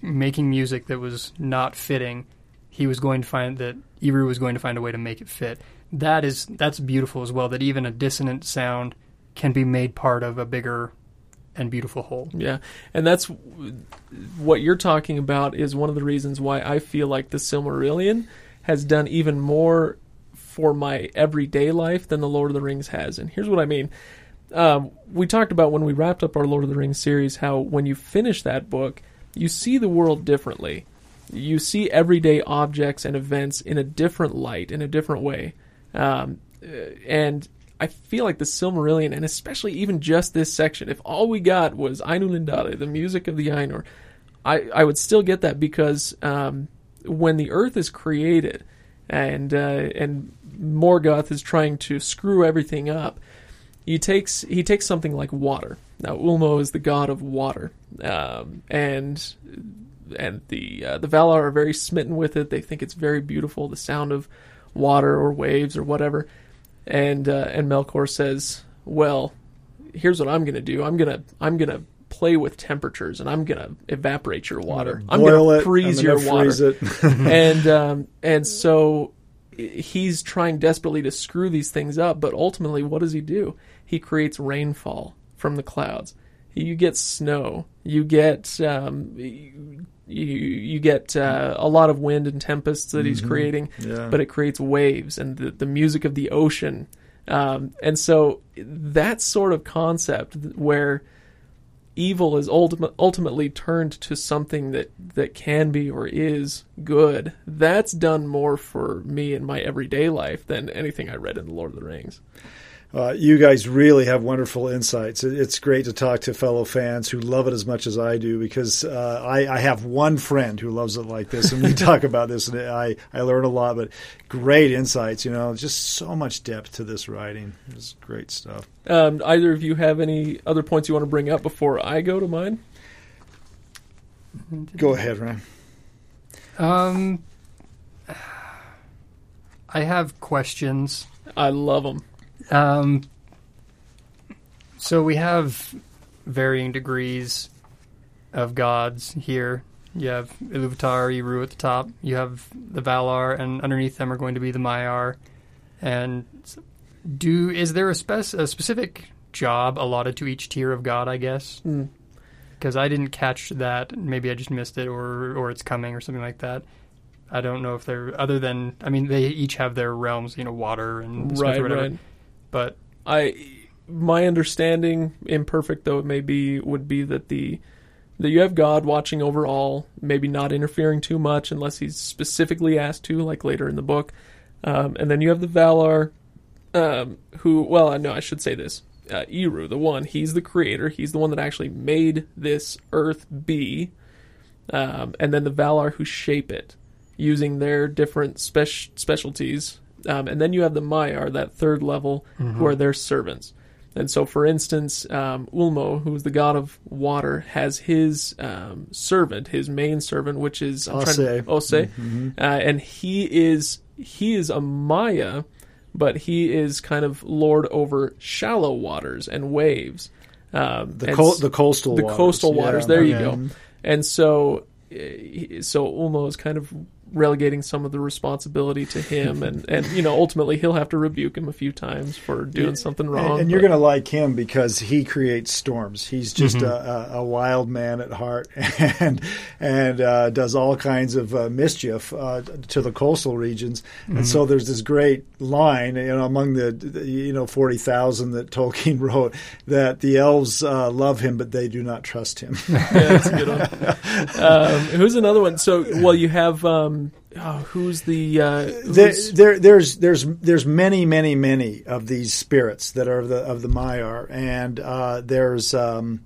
[SPEAKER 2] making music that was not fitting, he was going to find that Eru was going to find a way to make it fit. That is that's beautiful as well. That even a dissonant sound can be made part of a bigger and beautiful whole.
[SPEAKER 1] Yeah, and that's what you're talking about is one of the reasons why I feel like the Silmarillion has done even more for my everyday life than the Lord of the Rings has. And here's what I mean. Um, we talked about when we wrapped up our Lord of the Rings series how when you finish that book, you see the world differently. You see everyday objects and events in a different light, in a different way. Um, uh, and I feel like the Silmarillion, and especially even just this section, if all we got was Ainulindale, the music of the Ainur, I, I would still get that because um, when the earth is created, and uh, and Morgoth is trying to screw everything up. He takes he takes something like water. Now Ulmo is the god of water, um, and and the uh, the Valar are very smitten with it. They think it's very beautiful, the sound of water or waves or whatever. And uh, and Melkor says, "Well, here's what I'm going to do. I'm gonna I'm gonna play with temperatures and I'm gonna evaporate your water. I'm gonna freeze
[SPEAKER 3] I'm
[SPEAKER 1] your water."
[SPEAKER 3] freeze [LAUGHS] [LAUGHS]
[SPEAKER 1] and um, and so he's trying desperately to screw these things up, but ultimately, what does he do? He creates rainfall from the clouds. You get snow. You get um, you you get uh, a lot of wind and tempests that he's creating,
[SPEAKER 3] Yeah.
[SPEAKER 1] but it creates waves and the, the music of the ocean. Um, and so that sort of concept where evil is ultimate, ultimately turned to something that, that can be or is good, that's done more for me in my everyday life than anything I read in The Lord of the Rings.
[SPEAKER 3] Uh, you guys really have wonderful insights. It's great to talk to fellow fans who love it as much as I do because uh, I, I have one friend who loves it like this, and we [LAUGHS] talk about this, and I, I learn a lot. But great insights, you know, just so much depth to this writing. It's great stuff.
[SPEAKER 1] Um, either of you have any other points you want to bring up before I go to mine?
[SPEAKER 3] Go ahead, Ryan.
[SPEAKER 2] Um, I have questions.
[SPEAKER 1] I love them.
[SPEAKER 2] Um, so we have varying degrees of gods here. You have Iluvatar, Eru at the top. You have the Valar, and underneath them are going to be the Maiar. And do is there a, spec- a specific job allotted to each tier of god? I guess
[SPEAKER 1] Mm.
[SPEAKER 2] because I didn't catch that. Maybe I just missed it, or or it's coming, or something like that. I don't know if they're other than. I mean, they each have their realms. You know, water and stuff
[SPEAKER 1] Right,
[SPEAKER 2] or whatever.
[SPEAKER 1] right.
[SPEAKER 2] But
[SPEAKER 1] I my understanding, imperfect though it may be, would be that the that you have God watching over all, maybe not interfering too much unless he's specifically asked to, like later in the book. Um, and then you have the Valar, um, who, well, no, I should say this. Uh, Eru, the one, he's the creator. He's the one that actually made this Earth be. Um, and then the Valar who shape it using their different spec- specialties. Um, and then you have the Maiar, that third level, who are their servants. And so, for instance, um, Ulmo, who's the god of water, has his um, servant, his main servant, which is I'm trying to-
[SPEAKER 3] Ose.
[SPEAKER 1] Ose, uh, and he is he is a Maia, but he is kind of lord over shallow waters and waves. Um,
[SPEAKER 3] The
[SPEAKER 1] and
[SPEAKER 3] co- the coastal
[SPEAKER 1] the
[SPEAKER 3] waters.
[SPEAKER 1] coastal
[SPEAKER 3] Yeah.
[SPEAKER 1] waters. There you go. And so, uh, so Ulmo is kind of relegating some of the responsibility to him, and and you know ultimately he'll have to rebuke him a few times for doing something wrong.
[SPEAKER 3] And, and you're going to like him because he creates storms. He's just
[SPEAKER 1] Mm-hmm.
[SPEAKER 3] a, a, a wild man at heart, [LAUGHS] and and uh, does all kinds of uh, mischief uh, to the coastal regions.
[SPEAKER 1] Mm-hmm.
[SPEAKER 3] And so there's this great line, you know, among the, the you know forty thousand that Tolkien [LAUGHS] wrote that the elves uh, love him, but they do not trust him. [LAUGHS]
[SPEAKER 1] yeah, that's a good one. um, who's another one? So, well, you have um, oh, who's the uh,
[SPEAKER 3] there,
[SPEAKER 1] who's,
[SPEAKER 3] there, there's there's there's many many many of these spirits that are of the of the Maiar, and uh, there's um,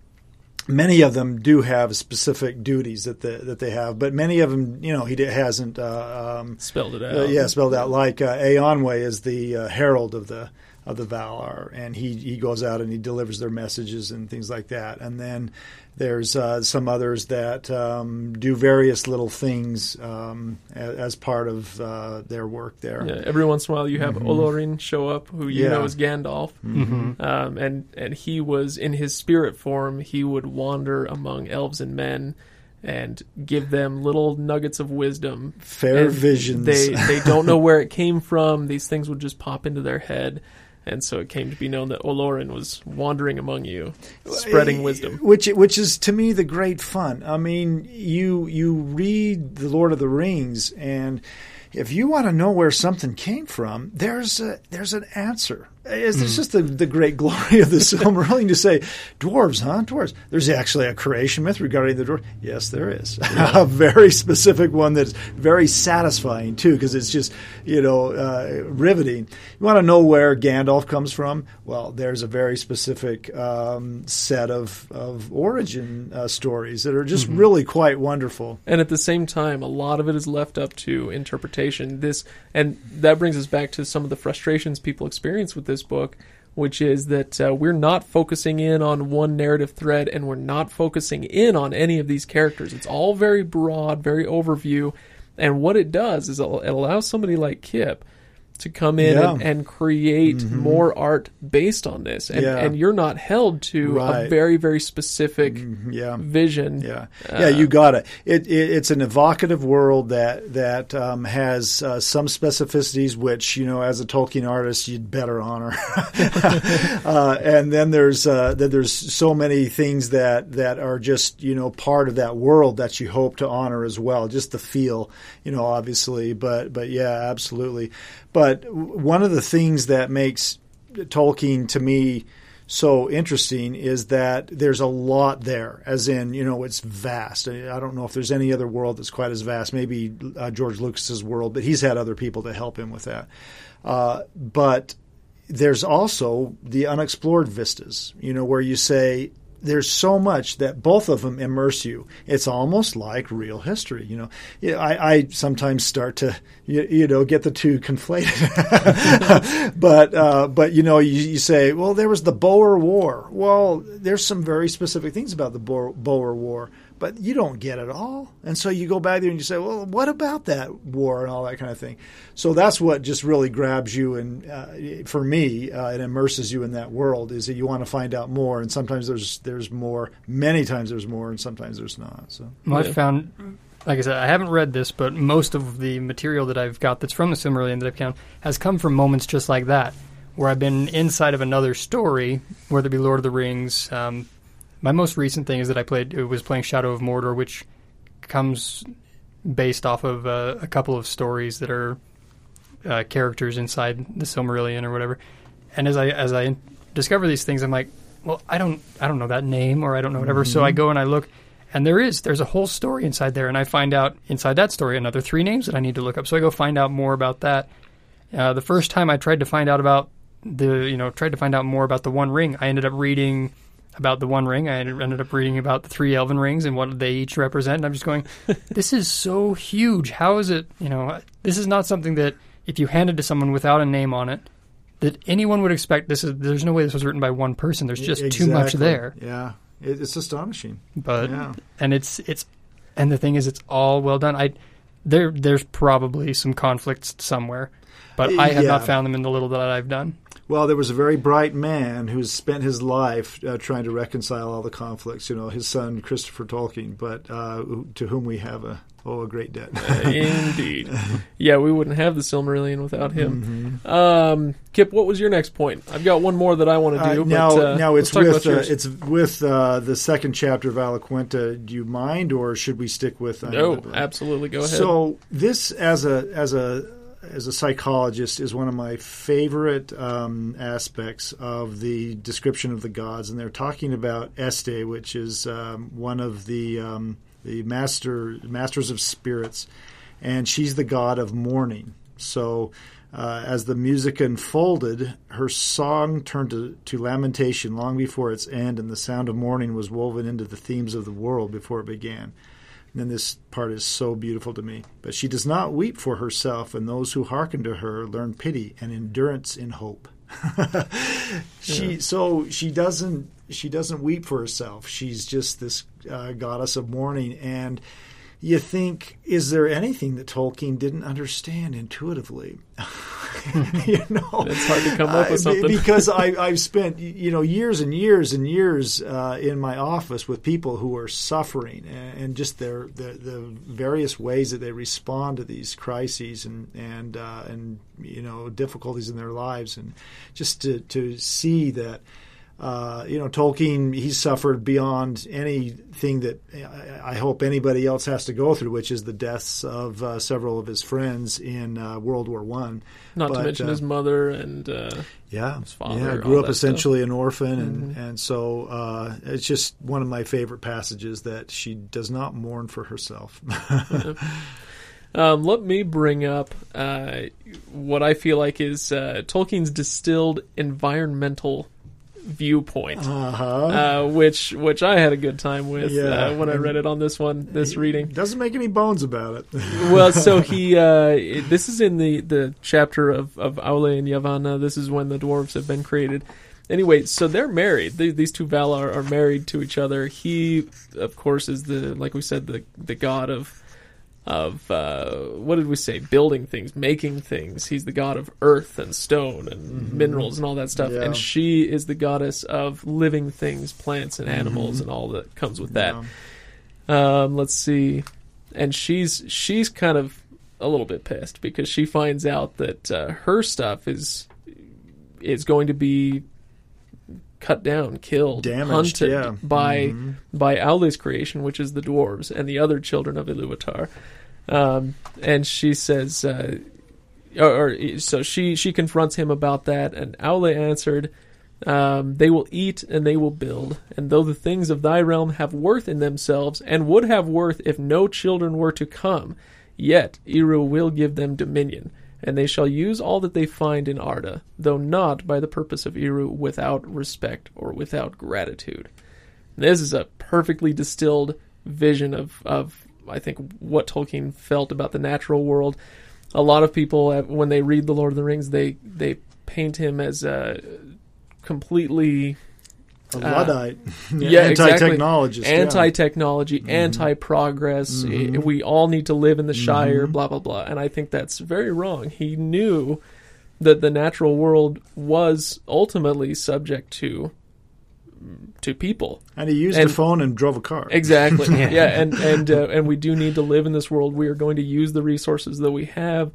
[SPEAKER 3] many of them do have specific duties that the, that they have, but many of them, you know, he hasn't. Uh, um,
[SPEAKER 1] spelled it out?
[SPEAKER 3] uh, yeah, spelled out like uh, Eonwe is the uh, herald of the of the Valar, and he he goes out and he delivers their messages and things like that. And then there's uh, some others that um, do various little things um, as, as part of uh, their work there.
[SPEAKER 1] Yeah, every once in a while you have Olorin show up, who you
[SPEAKER 3] Yeah.
[SPEAKER 1] know is Gandalf,
[SPEAKER 2] Mhm.
[SPEAKER 1] um, and and he was in his spirit form. He would wander among elves and men, and give them little nuggets of wisdom.
[SPEAKER 3] Fair
[SPEAKER 1] And
[SPEAKER 3] visions.
[SPEAKER 1] They they don't know [LAUGHS] where it came from. These things would just pop into their head. And so it came to be known that Olorin was wandering among you, spreading eh, wisdom.
[SPEAKER 3] which which is to me the great fun. I mean, you you read the Lord of the Rings, and if you want to know where something came from, there's a there's an answer, It's, it's just the, the great [LAUGHS] glory of this the Silmarillion to say, dwarves, huh? Dwarves. There's actually a creation myth regarding the dwarves. Yes, there is. [LAUGHS] a very specific one that's very satisfying, too, because it's just, you know, uh, riveting. You want to know where Gandalf comes from? Well, there's a very specific um, set of, of origin uh, stories that are just really quite wonderful.
[SPEAKER 1] And at the same time, a lot of it is left up to interpretation. This and that brings us back to some of the frustrations people experience with this book, which is that uh, we're not focusing in on one narrative thread, and we're not focusing in on any of these characters. It's all very broad, very overview, and what it does is it allows somebody like Kip to come in
[SPEAKER 3] Yeah.
[SPEAKER 1] and, and create more art based on this, and,
[SPEAKER 3] Yeah.
[SPEAKER 1] and you're not held to a very, very specific
[SPEAKER 3] Yeah.
[SPEAKER 1] vision.
[SPEAKER 3] Yeah, yeah, you got it. It, it. It's an evocative world that that um, has uh, some specificities, which you know, as a Tolkien artist, you'd better honor. [LAUGHS] [LAUGHS] uh, and then there's uh, then there's so many things that that are just you know part of that world that you hope to honor as well. Just the feel, you know, obviously, but but yeah, absolutely. But one of the things that makes Tolkien to me so interesting is that there's a lot there, as in, you know, it's vast. I don't know if there's any other world that's quite as vast. Maybe uh, George Lucas's world, but he's had other people to help him with that. Uh, but there's also the unexplored vistas, you know, where you say, there's so much that both of them immerse you. It's almost like real history, you know. I, I sometimes start to, you, you know, get the two conflated. [LAUGHS] but uh, but you know, you, you say, well, there was the Boer War. Well, there's some very specific things about the Boer, Boer War, but you don't get it all. And so you go back there and you say, well, what about that war and all that kind of thing. So that's what just really grabs you, and uh, for me, uh, it immerses you in that world. Is that you want to find out more, and sometimes there's there's more. Many times there's more, and sometimes there's not. So
[SPEAKER 2] Well,
[SPEAKER 1] Yeah.
[SPEAKER 2] I've found, like I said, I haven't read this, but most of the material that I've got that's from the Silmarillion that I've found has come from moments just like that, where I've been inside of another story, whether it be Lord of the Rings. Um, my most recent thing is that I played it was playing Shadow of Mordor, which comes based off of uh, a couple of stories that are uh, characters inside the Silmarillion or whatever. And as I as I discover these things, I'm like, well, I don't I don't know that name or I don't know whatever. So I go and I look, and there is there's a whole story inside there, and I find out inside that story another three names that I need to look up. So I go find out more about that. Uh, the first time I tried to find out about the you know tried to find out more about the One Ring, I ended up reading about the One Ring. I ended up reading about the three Elven rings and what they each represent. And I'm just going, [LAUGHS] this is so huge. How is it? You know, this is not something that if you handed to someone without a name on it, that anyone would expect. This is there's no way this was written by one person. There's just too much there.
[SPEAKER 3] Yeah, it, it's astonishing.
[SPEAKER 2] But
[SPEAKER 3] Yeah.
[SPEAKER 2] and it's it's and the thing is, it's all well done. I there there's probably some conflicts somewhere, but uh, I have not found them in the little that I've done.
[SPEAKER 3] Well, there was a very bright man who's spent his life uh, trying to reconcile all the conflicts. You know, his son Christopher Tolkien, but uh, to whom we have a oh a great debt.
[SPEAKER 1] Indeed. [LAUGHS] Yeah, we wouldn't have the Silmarillion without him.
[SPEAKER 3] Mm-hmm.
[SPEAKER 1] Um, Kip, what was your next point? I've got one more that I want to
[SPEAKER 3] Uh,
[SPEAKER 1] do.
[SPEAKER 3] now,
[SPEAKER 1] but, uh,
[SPEAKER 3] now it's with uh, it's with uh, the second chapter of Valaquenta. Do you mind, or should we stick with? uh,
[SPEAKER 1] no, absolutely. Go ahead.
[SPEAKER 3] So this, as a as a as a psychologist, is one of my favorite um, aspects of the description of the gods, and they're talking about Este, which is um, one of the um, the master masters of spirits, and she's the god of mourning. So. Uh, as the music unfolded, her song turned to, to lamentation long before its end, and the sound of mourning was woven into the themes of the world before it began. And then this part is so beautiful to me. But she does not weep for herself, and those who hearken to her learn pity and endurance in hope. [LAUGHS] she so she doesn't she doesn't weep for herself. She's just this uh, goddess of mourning, and you think, is there anything that Tolkien didn't understand intuitively? [LAUGHS] you know,
[SPEAKER 1] It's hard to come up with something.
[SPEAKER 3] because I, [LAUGHS] I've spent you know years and years and years uh, in my office with people who are suffering and, and just their the, the various ways that they respond to these crises and and uh, and you know difficulties in their lives and just to to see that uh, you know, Tolkien, he suffered beyond anything that I hope anybody else has to go through, which is the deaths of uh, several of his friends in uh, World War One.
[SPEAKER 1] Not
[SPEAKER 3] But,
[SPEAKER 1] to mention
[SPEAKER 3] uh,
[SPEAKER 1] his mother and uh,
[SPEAKER 3] Yeah,
[SPEAKER 1] his father,
[SPEAKER 3] yeah, grew up essentially an orphan, and
[SPEAKER 1] Mhm.
[SPEAKER 3] and so uh, it's just one of my favorite passages that she does not mourn for herself. [LAUGHS]
[SPEAKER 1] Um, let me bring up uh, what I feel like is uh, Tolkien's distilled environmental viewpoint,
[SPEAKER 3] uh-huh.
[SPEAKER 1] uh, which which I had a good time with
[SPEAKER 3] Yeah,
[SPEAKER 1] uh, when I read it on this one, this reading.
[SPEAKER 3] Doesn't make any bones about it. [LAUGHS]
[SPEAKER 1] well, so he uh, this is in the the chapter of of Aule and Yavanna. This is when the dwarves have been created. Anyway, so they're married. Th these two Valar are married to each other. He, of course, is the like we said the the god of of uh, what did we say? Building things, making things. He's the god of earth and stone and minerals and all that stuff.
[SPEAKER 3] Yeah.
[SPEAKER 1] And she is the goddess of living things, plants and animals, and all that comes with that.
[SPEAKER 3] Yeah.
[SPEAKER 1] Um, let's see, and she's she's kind of a little bit pissed because she finds out that uh, her stuff is is going to be cut down, killed,
[SPEAKER 3] Damaged,
[SPEAKER 1] hunted
[SPEAKER 3] yeah.
[SPEAKER 1] by
[SPEAKER 3] Mhm.
[SPEAKER 1] by Aule's creation, which is the dwarves and the other children of Iluvatar. Um, and she says, uh, or, or so she she confronts him about that, and Aule answered. Um, they will eat and they will build, and though the things of thy realm have worth in themselves, and would have worth if no children were to come, yet Eru will give them dominion, and they shall use all that they find in Arda, though not by the purpose of Eru without respect or without gratitude. This is a perfectly distilled vision of, of I think what Tolkien felt about the natural world. A lot of people, uh, when they read the Lord of the Rings, they they paint him as a completely
[SPEAKER 3] A
[SPEAKER 1] Uh, [LAUGHS] yeah, exactly.
[SPEAKER 3] Anti-technologist. yeah.
[SPEAKER 1] anti-technology, anti-progress.
[SPEAKER 3] Mhm.
[SPEAKER 1] We all need to live in the Shire,
[SPEAKER 3] Mhm.
[SPEAKER 1] blah blah blah. And I think that's very wrong. He knew that the natural world was ultimately subject to to people.
[SPEAKER 3] And he used
[SPEAKER 1] and-
[SPEAKER 3] a phone and drove a car.
[SPEAKER 1] Exactly.
[SPEAKER 2] Yeah. [LAUGHS] [LAUGHS]
[SPEAKER 1] yeah. and and uh, and we do need to live in this world. We are going to use the resources that we have,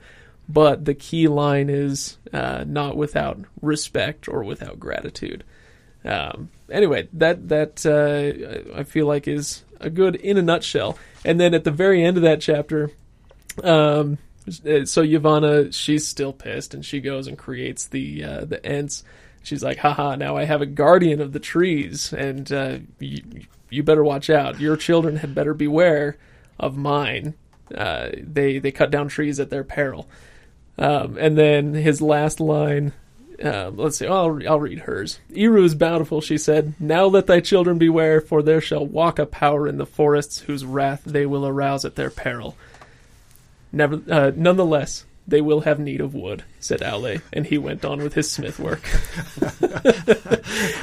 [SPEAKER 1] but the key line is uh, not without respect or without gratitude. Um, anyway, that that uh, I feel like is a good in a nutshell. And then at the very end of that chapter, um, so Yavanna she's still pissed, and she goes and creates the uh, the Ents. She's like, haha, now I have a guardian of the trees, and uh, you, you better watch out. Your children had better beware of mine. Uh, they they cut down trees at their peril. Um, and then his last line, uh, let's see, I'll, I'll read hers. Eru is bountiful, she said. Now let thy children beware, for there shall walk a power in the forests whose wrath they will arouse at their peril. Never, uh, nonetheless, they will have need of wood, said Aule, and he went on with his smith work. [LAUGHS]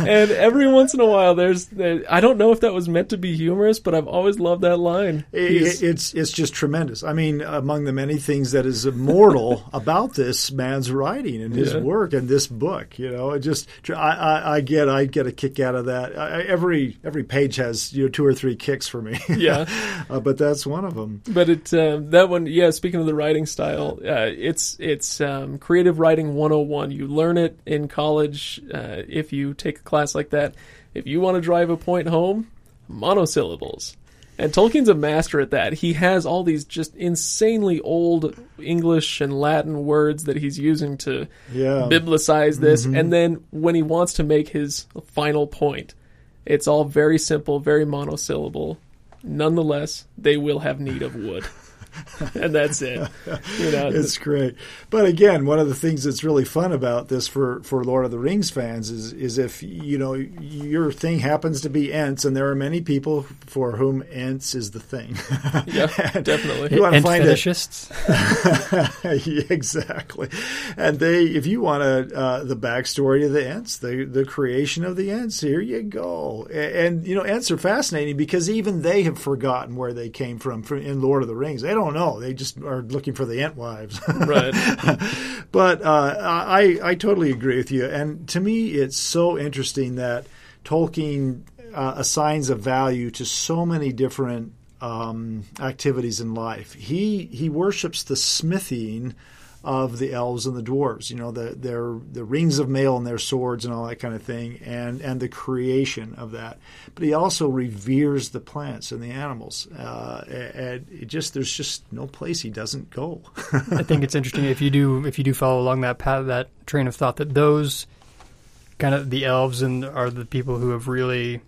[SPEAKER 1] and every once in a while, there's, there, I don't know if that was meant to be humorous, but I've always loved that line.
[SPEAKER 3] It- it's it's just tremendous. I mean, among the many things that is immortal [LAUGHS] about this man's writing and his
[SPEAKER 1] Yeah.
[SPEAKER 3] work and this book, you know, it just I, I, I get I get a kick out of that. I, I- every every page has you know two or three kicks for me. [LAUGHS]
[SPEAKER 1] Yeah.
[SPEAKER 3] uh, but that's one of them.
[SPEAKER 1] But it um, that one, yeah. Speaking of the writing style, uh, it's it's um, creative writing 101. You learn it in college uh, if you take a class like that. If you want to drive a point home, monosyllables. And Tolkien's a master at that. He has all these just insanely old English and Latin words that he's using to
[SPEAKER 3] Yeah.
[SPEAKER 1] biblicize this.
[SPEAKER 3] Mhm.
[SPEAKER 1] And then when he wants to make his final point, it's all very simple, very monosyllable. Nonetheless, they will have need of wood. [LAUGHS] and that's it. You know, [LAUGHS]
[SPEAKER 3] it's great. But again, one of the things that's really fun about this for, for Lord of the Rings fans is is if you know your thing happens to be Ents, and there are many people for whom Ents is the thing. [LAUGHS]
[SPEAKER 1] yeah, definitely.
[SPEAKER 3] You want to find it
[SPEAKER 2] fetishists.
[SPEAKER 3] Yeah, exactly. And they, if you want to uh, the backstory of the Ents, the the creation of the Ents, here you go. A- And, you know, Ents are fascinating because even they have forgotten where they came from, from in Lord of the Rings. They don't know. They just are looking for the Entwives. [LAUGHS]
[SPEAKER 1] Right.
[SPEAKER 3] but uh, I I totally agree with you. And to me, it's so interesting that Tolkien uh, assigns a value to so many different um, activities in life. He he worships the smithing of the elves and the dwarves. You know, the their the rings of mail and their swords and all that kind of thing, and and the creation of that. But he also reveres the plants and the animals. Uh, and it just there's just no place he doesn't go.
[SPEAKER 2] I think it's interesting if you do if you do follow along that path that train of thought that those kind of the elves and are the people who have really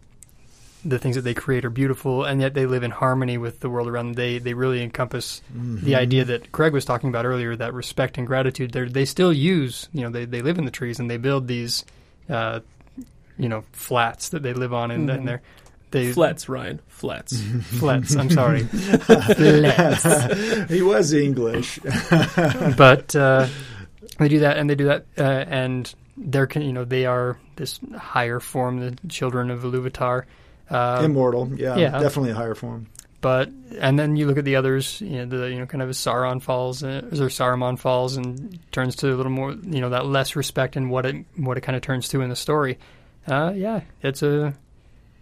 [SPEAKER 2] the things that they create are beautiful, and yet they live in harmony with the world around them. They they really encompass
[SPEAKER 3] Mm-hmm.
[SPEAKER 2] the idea that Craig was talking about earlier, that respect and gratitude. They they still use, you know, they they live in the trees and they build these, uh, you know, flats that they live on, and,
[SPEAKER 1] Mhm.
[SPEAKER 2] and they're they
[SPEAKER 1] Flats, Ryan. Flats. [LAUGHS]
[SPEAKER 2] flats. I'm sorry, flats. [LAUGHS]
[SPEAKER 3] he was English. [LAUGHS]
[SPEAKER 2] but uh, they do that, and they do that, uh, and they're you know they are this higher form, the children of Iluvatar. Uh,
[SPEAKER 3] Immortal, yeah,
[SPEAKER 2] yeah.
[SPEAKER 3] definitely a higher form.
[SPEAKER 2] but and then you look at the others, you know, the you know kind of as Sauron falls uh, or Saruman falls and turns to a little more, you know, that less respect and what it what it kind of turns to in the story. Uh, yeah, it's a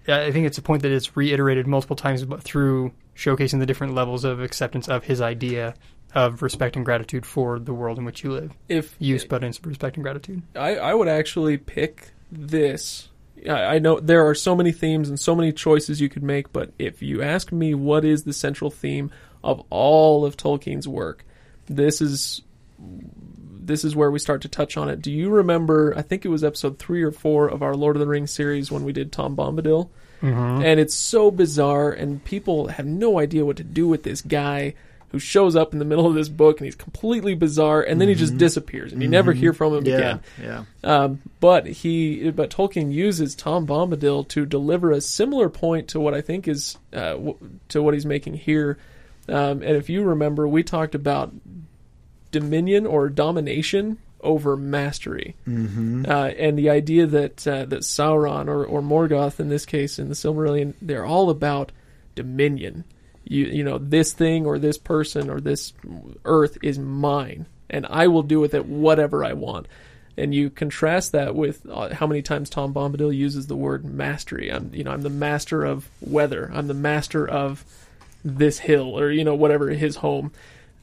[SPEAKER 2] I think it's a point that it's reiterated multiple times but through showcasing the different levels of acceptance of his idea of respect and gratitude for the world in which you live.
[SPEAKER 1] If
[SPEAKER 2] Use, but in respect and gratitude.
[SPEAKER 1] I, I would actually pick this. I, I know there are so many themes and so many choices you could make, but if you ask me what is the central theme of all of Tolkien's work, this is this is where we start to touch on it. Do you remember? I think it was episode three or four of our Lord of the Rings series when we did Tom Bombadil,
[SPEAKER 2] Mm-hmm.
[SPEAKER 1] and it's so bizarre, and people have no idea what to do with this guy who shows up in the middle of this book, and he's completely bizarre, and then he just disappears, and you never hear from him
[SPEAKER 3] Yeah,
[SPEAKER 1] again.
[SPEAKER 3] yeah.
[SPEAKER 1] Um, but he, but Tolkien uses Tom Bombadil to deliver a similar point to what I think is uh, w- to what he's making here. Um, and if you remember, we talked about dominion or domination over mastery,
[SPEAKER 3] Mm-hmm.
[SPEAKER 1] uh, and the idea that uh, that Sauron or, or Morgoth in this case in the Silmarillion, they're all about dominion. You you know this thing or this person or this earth is mine, and I will do with it whatever I want. And you contrast that with uh, how many times Tom Bombadil uses the word mastery. I'm you know I'm the master of weather. I'm the master of this hill or you know whatever his home.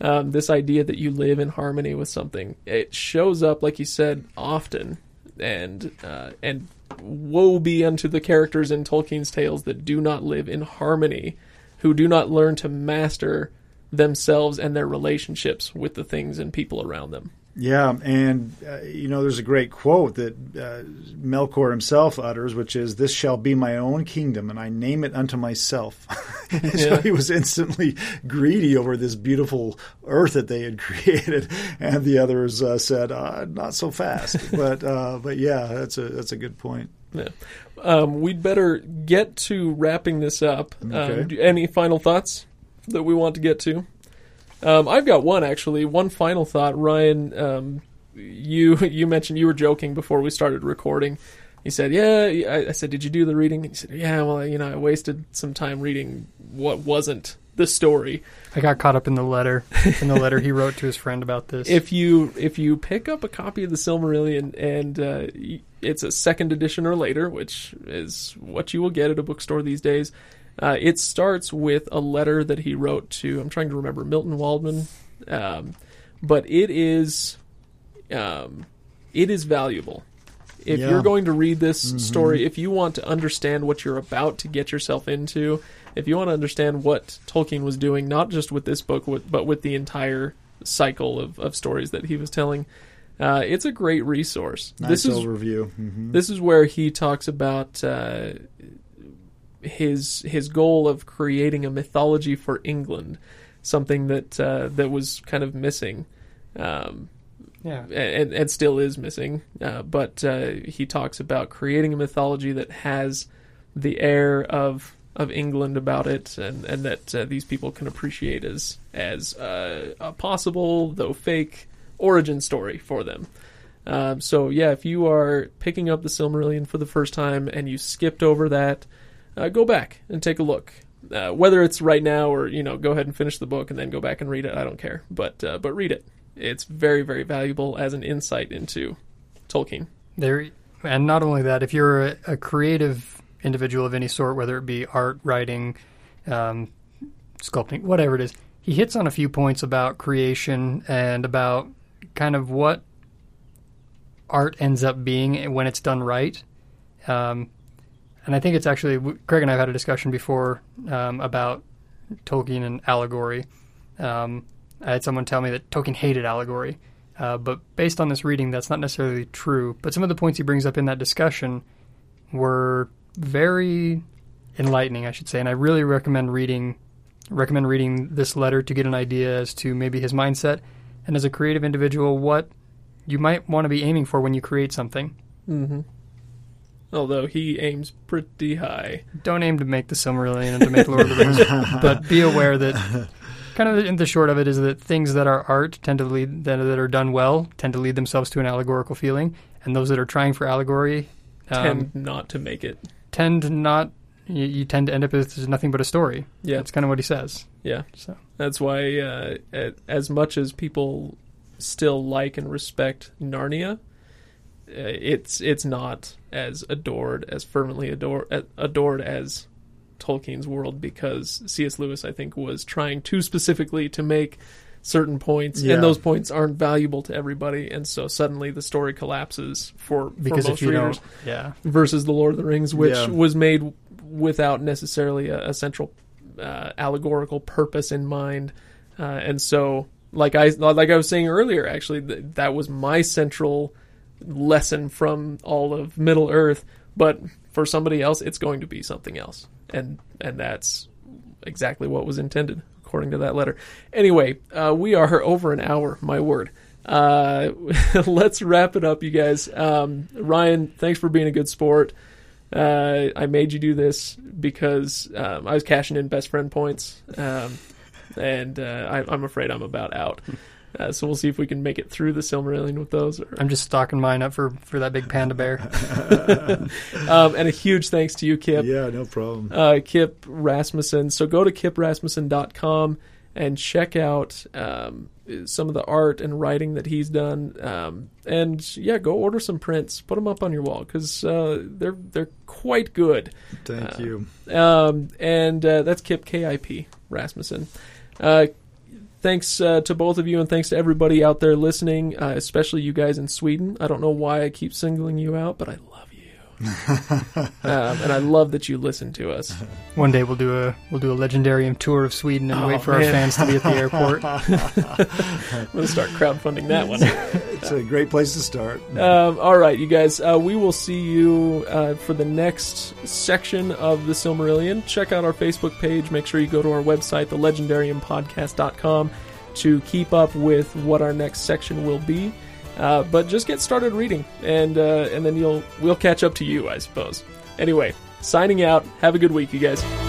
[SPEAKER 1] Um, this idea that you live in harmony with something it shows up like you said often and uh, and woe be unto the characters in Tolkien's tales that do not live in harmony who do not learn to master themselves and their relationships with the things and people around them
[SPEAKER 3] Yeah, and uh, you know, there's a great quote that uh, Melkor himself utters, which is, "This shall be my own kingdom, and I name it unto myself." [LAUGHS] so
[SPEAKER 1] Yeah.
[SPEAKER 3] he was instantly greedy over this beautiful earth that they had [LAUGHS] created, and the others uh, said, uh, "Not so fast." [LAUGHS] but uh, but yeah, that's a that's a good point.
[SPEAKER 1] Yeah. Um, we'd better get to wrapping this up.
[SPEAKER 3] Okay.
[SPEAKER 1] Um, do- any final thoughts that we want to get to? Um, I've got one actually. One final thought, Ryan. Um, you [LAUGHS] you mentioned you were joking before we started recording. He said, "Yeah." I, I said, "Did you do the reading?" He said, "Yeah." Well, you know, I wasted some time reading what wasn't the story.
[SPEAKER 2] I got caught up in the letter in the letter he wrote to his friend about this.
[SPEAKER 1] if you if you pick up a copy of the Silmarillion and uh, it's a second edition or later, which is what you will get at a bookstore these days, uh, it starts with a letter that he wrote to I'm trying to remember Milton Waldman, um, but it is um, it is valuable. If
[SPEAKER 3] Yeah.
[SPEAKER 1] you're going to read this story, if you want to understand what you're about to get yourself into, if you want to understand what Tolkien was doing, not just with this book, but with the entire cycle of, of stories that he was telling, uh, it's a great resource.
[SPEAKER 3] Nice
[SPEAKER 1] this is
[SPEAKER 3] overview. hmm
[SPEAKER 1] this is where he talks about uh, his his goal of creating a mythology for England, something that uh, that was kind of missing. Um,
[SPEAKER 2] yeah,
[SPEAKER 1] and, and still is missing. Uh, but uh, he talks about creating a mythology that has the air of of England about it, and and that uh, these people can appreciate as as uh, a possible, though fake, origin story for them. Um, so yeah, if you are picking up the Silmarillion for the first time and you skipped over that, uh, go back and take a look. Uh, whether it's right now or you know, go ahead and finish the book and then go back and read it. I don't care, but uh, but read it. It's very very valuable as an insight into Tolkien.
[SPEAKER 2] there, and not only that, if you're a, a creative individual of any sort, whether it be art, writing, um, sculpting, whatever it is, he hits on a few points about creation and about kind of what art ends up being when it's done right. Um, and I think it's actually Craig and I have had a discussion before um, about Tolkien and allegory. Um, I had someone tell me that Tolkien hated allegory, uh, but based on this reading, that's not necessarily true. But some of the points he brings up in that discussion were very enlightening, I should say, and I really recommend reading recommend reading this letter to get an idea as to maybe his mindset and as a creative individual what you might want to be aiming for when you create something.
[SPEAKER 1] Mm-hmm. Although he aims pretty high.
[SPEAKER 2] Don't aim to make the Silmarillion and to make Lord of the Rings, [LAUGHS] but be aware that kind of in the short of it is that things that are art tend to lead that, that are done well tend to lead themselves to an allegorical feeling, and those that are trying for allegory um,
[SPEAKER 1] Tend not to make it.
[SPEAKER 2] Tend not. You, you tend to end up with nothing but a story.
[SPEAKER 1] Yeah.
[SPEAKER 2] That's kind of what he says.
[SPEAKER 1] Yeah.
[SPEAKER 2] So
[SPEAKER 1] That's why, uh, as much as people still like and respect Narnia, uh, it's it's not as adored, as fervently adored adored as Tolkien's world because C.S. Lewis, I think, was trying too specifically to make certain points,
[SPEAKER 3] Yeah.
[SPEAKER 1] and those points aren't valuable to everybody, and so suddenly the story collapses for,
[SPEAKER 2] because
[SPEAKER 1] for
[SPEAKER 2] if
[SPEAKER 1] most
[SPEAKER 2] you
[SPEAKER 1] readers
[SPEAKER 2] yeah,
[SPEAKER 1] versus the Lord of the Rings, which
[SPEAKER 3] Yeah.
[SPEAKER 1] was made without necessarily a, a central uh, allegorical purpose in mind, uh, and so like I like I was saying earlier, actually th- that was my central lesson from all of Middle Earth, but for somebody else, it's going to be something else, and and that's exactly what was intended according to that letter. Anyway, uh, we are over an hour. My word. Uh, [LAUGHS] let's wrap it up, you guys. Um, Ryan, thanks for being a good sport. Uh, I made you do this because um, I was cashing in best friend points, um, and uh, I, I'm afraid I'm about out. [LAUGHS] Uh, so we'll see if we can make it through the Silmarillion with those. Or,
[SPEAKER 2] I'm just stocking mine up for for that big panda bear. [LAUGHS]
[SPEAKER 1] um, and a huge thanks to you, Kip.
[SPEAKER 3] Yeah, no problem.
[SPEAKER 1] uh, Kip Rasmussen. So go to kiprasmussen.com and check out um, some of the art and writing that he's done. Um, and yeah, go order some prints. Put them up on your wall because uh, they're they're quite good.
[SPEAKER 3] Thank
[SPEAKER 1] uh,
[SPEAKER 3] you.
[SPEAKER 1] Um, and uh, that's Kip K I P Rasmussen. Thanks uh, to both of you, and thanks to everybody out there listening, uh, especially you guys in Sweden. I don't know why I keep singling you out, but I [LAUGHS] um, and I love that you listen to us. [LAUGHS]
[SPEAKER 2] One day we'll do a we'll do a legendarium tour of Sweden and
[SPEAKER 1] Oh,
[SPEAKER 2] wait for
[SPEAKER 1] man.
[SPEAKER 2] our fans to be at the airport. [LAUGHS]
[SPEAKER 1] I'm gonna start crowdfunding that one.
[SPEAKER 3] It's a great place to start.
[SPEAKER 1] Um, all right, you guys. Uh, we will see you uh, for the next section of the Silmarillion. Check out our Facebook page. Make sure you go to our website, thelegendariumpodcast.com, to keep up with what our next section will be. Uh, but just get started reading, and uh, and then you'll we'll catch up to you, I suppose. Anyway, signing out. Have a good week, you guys.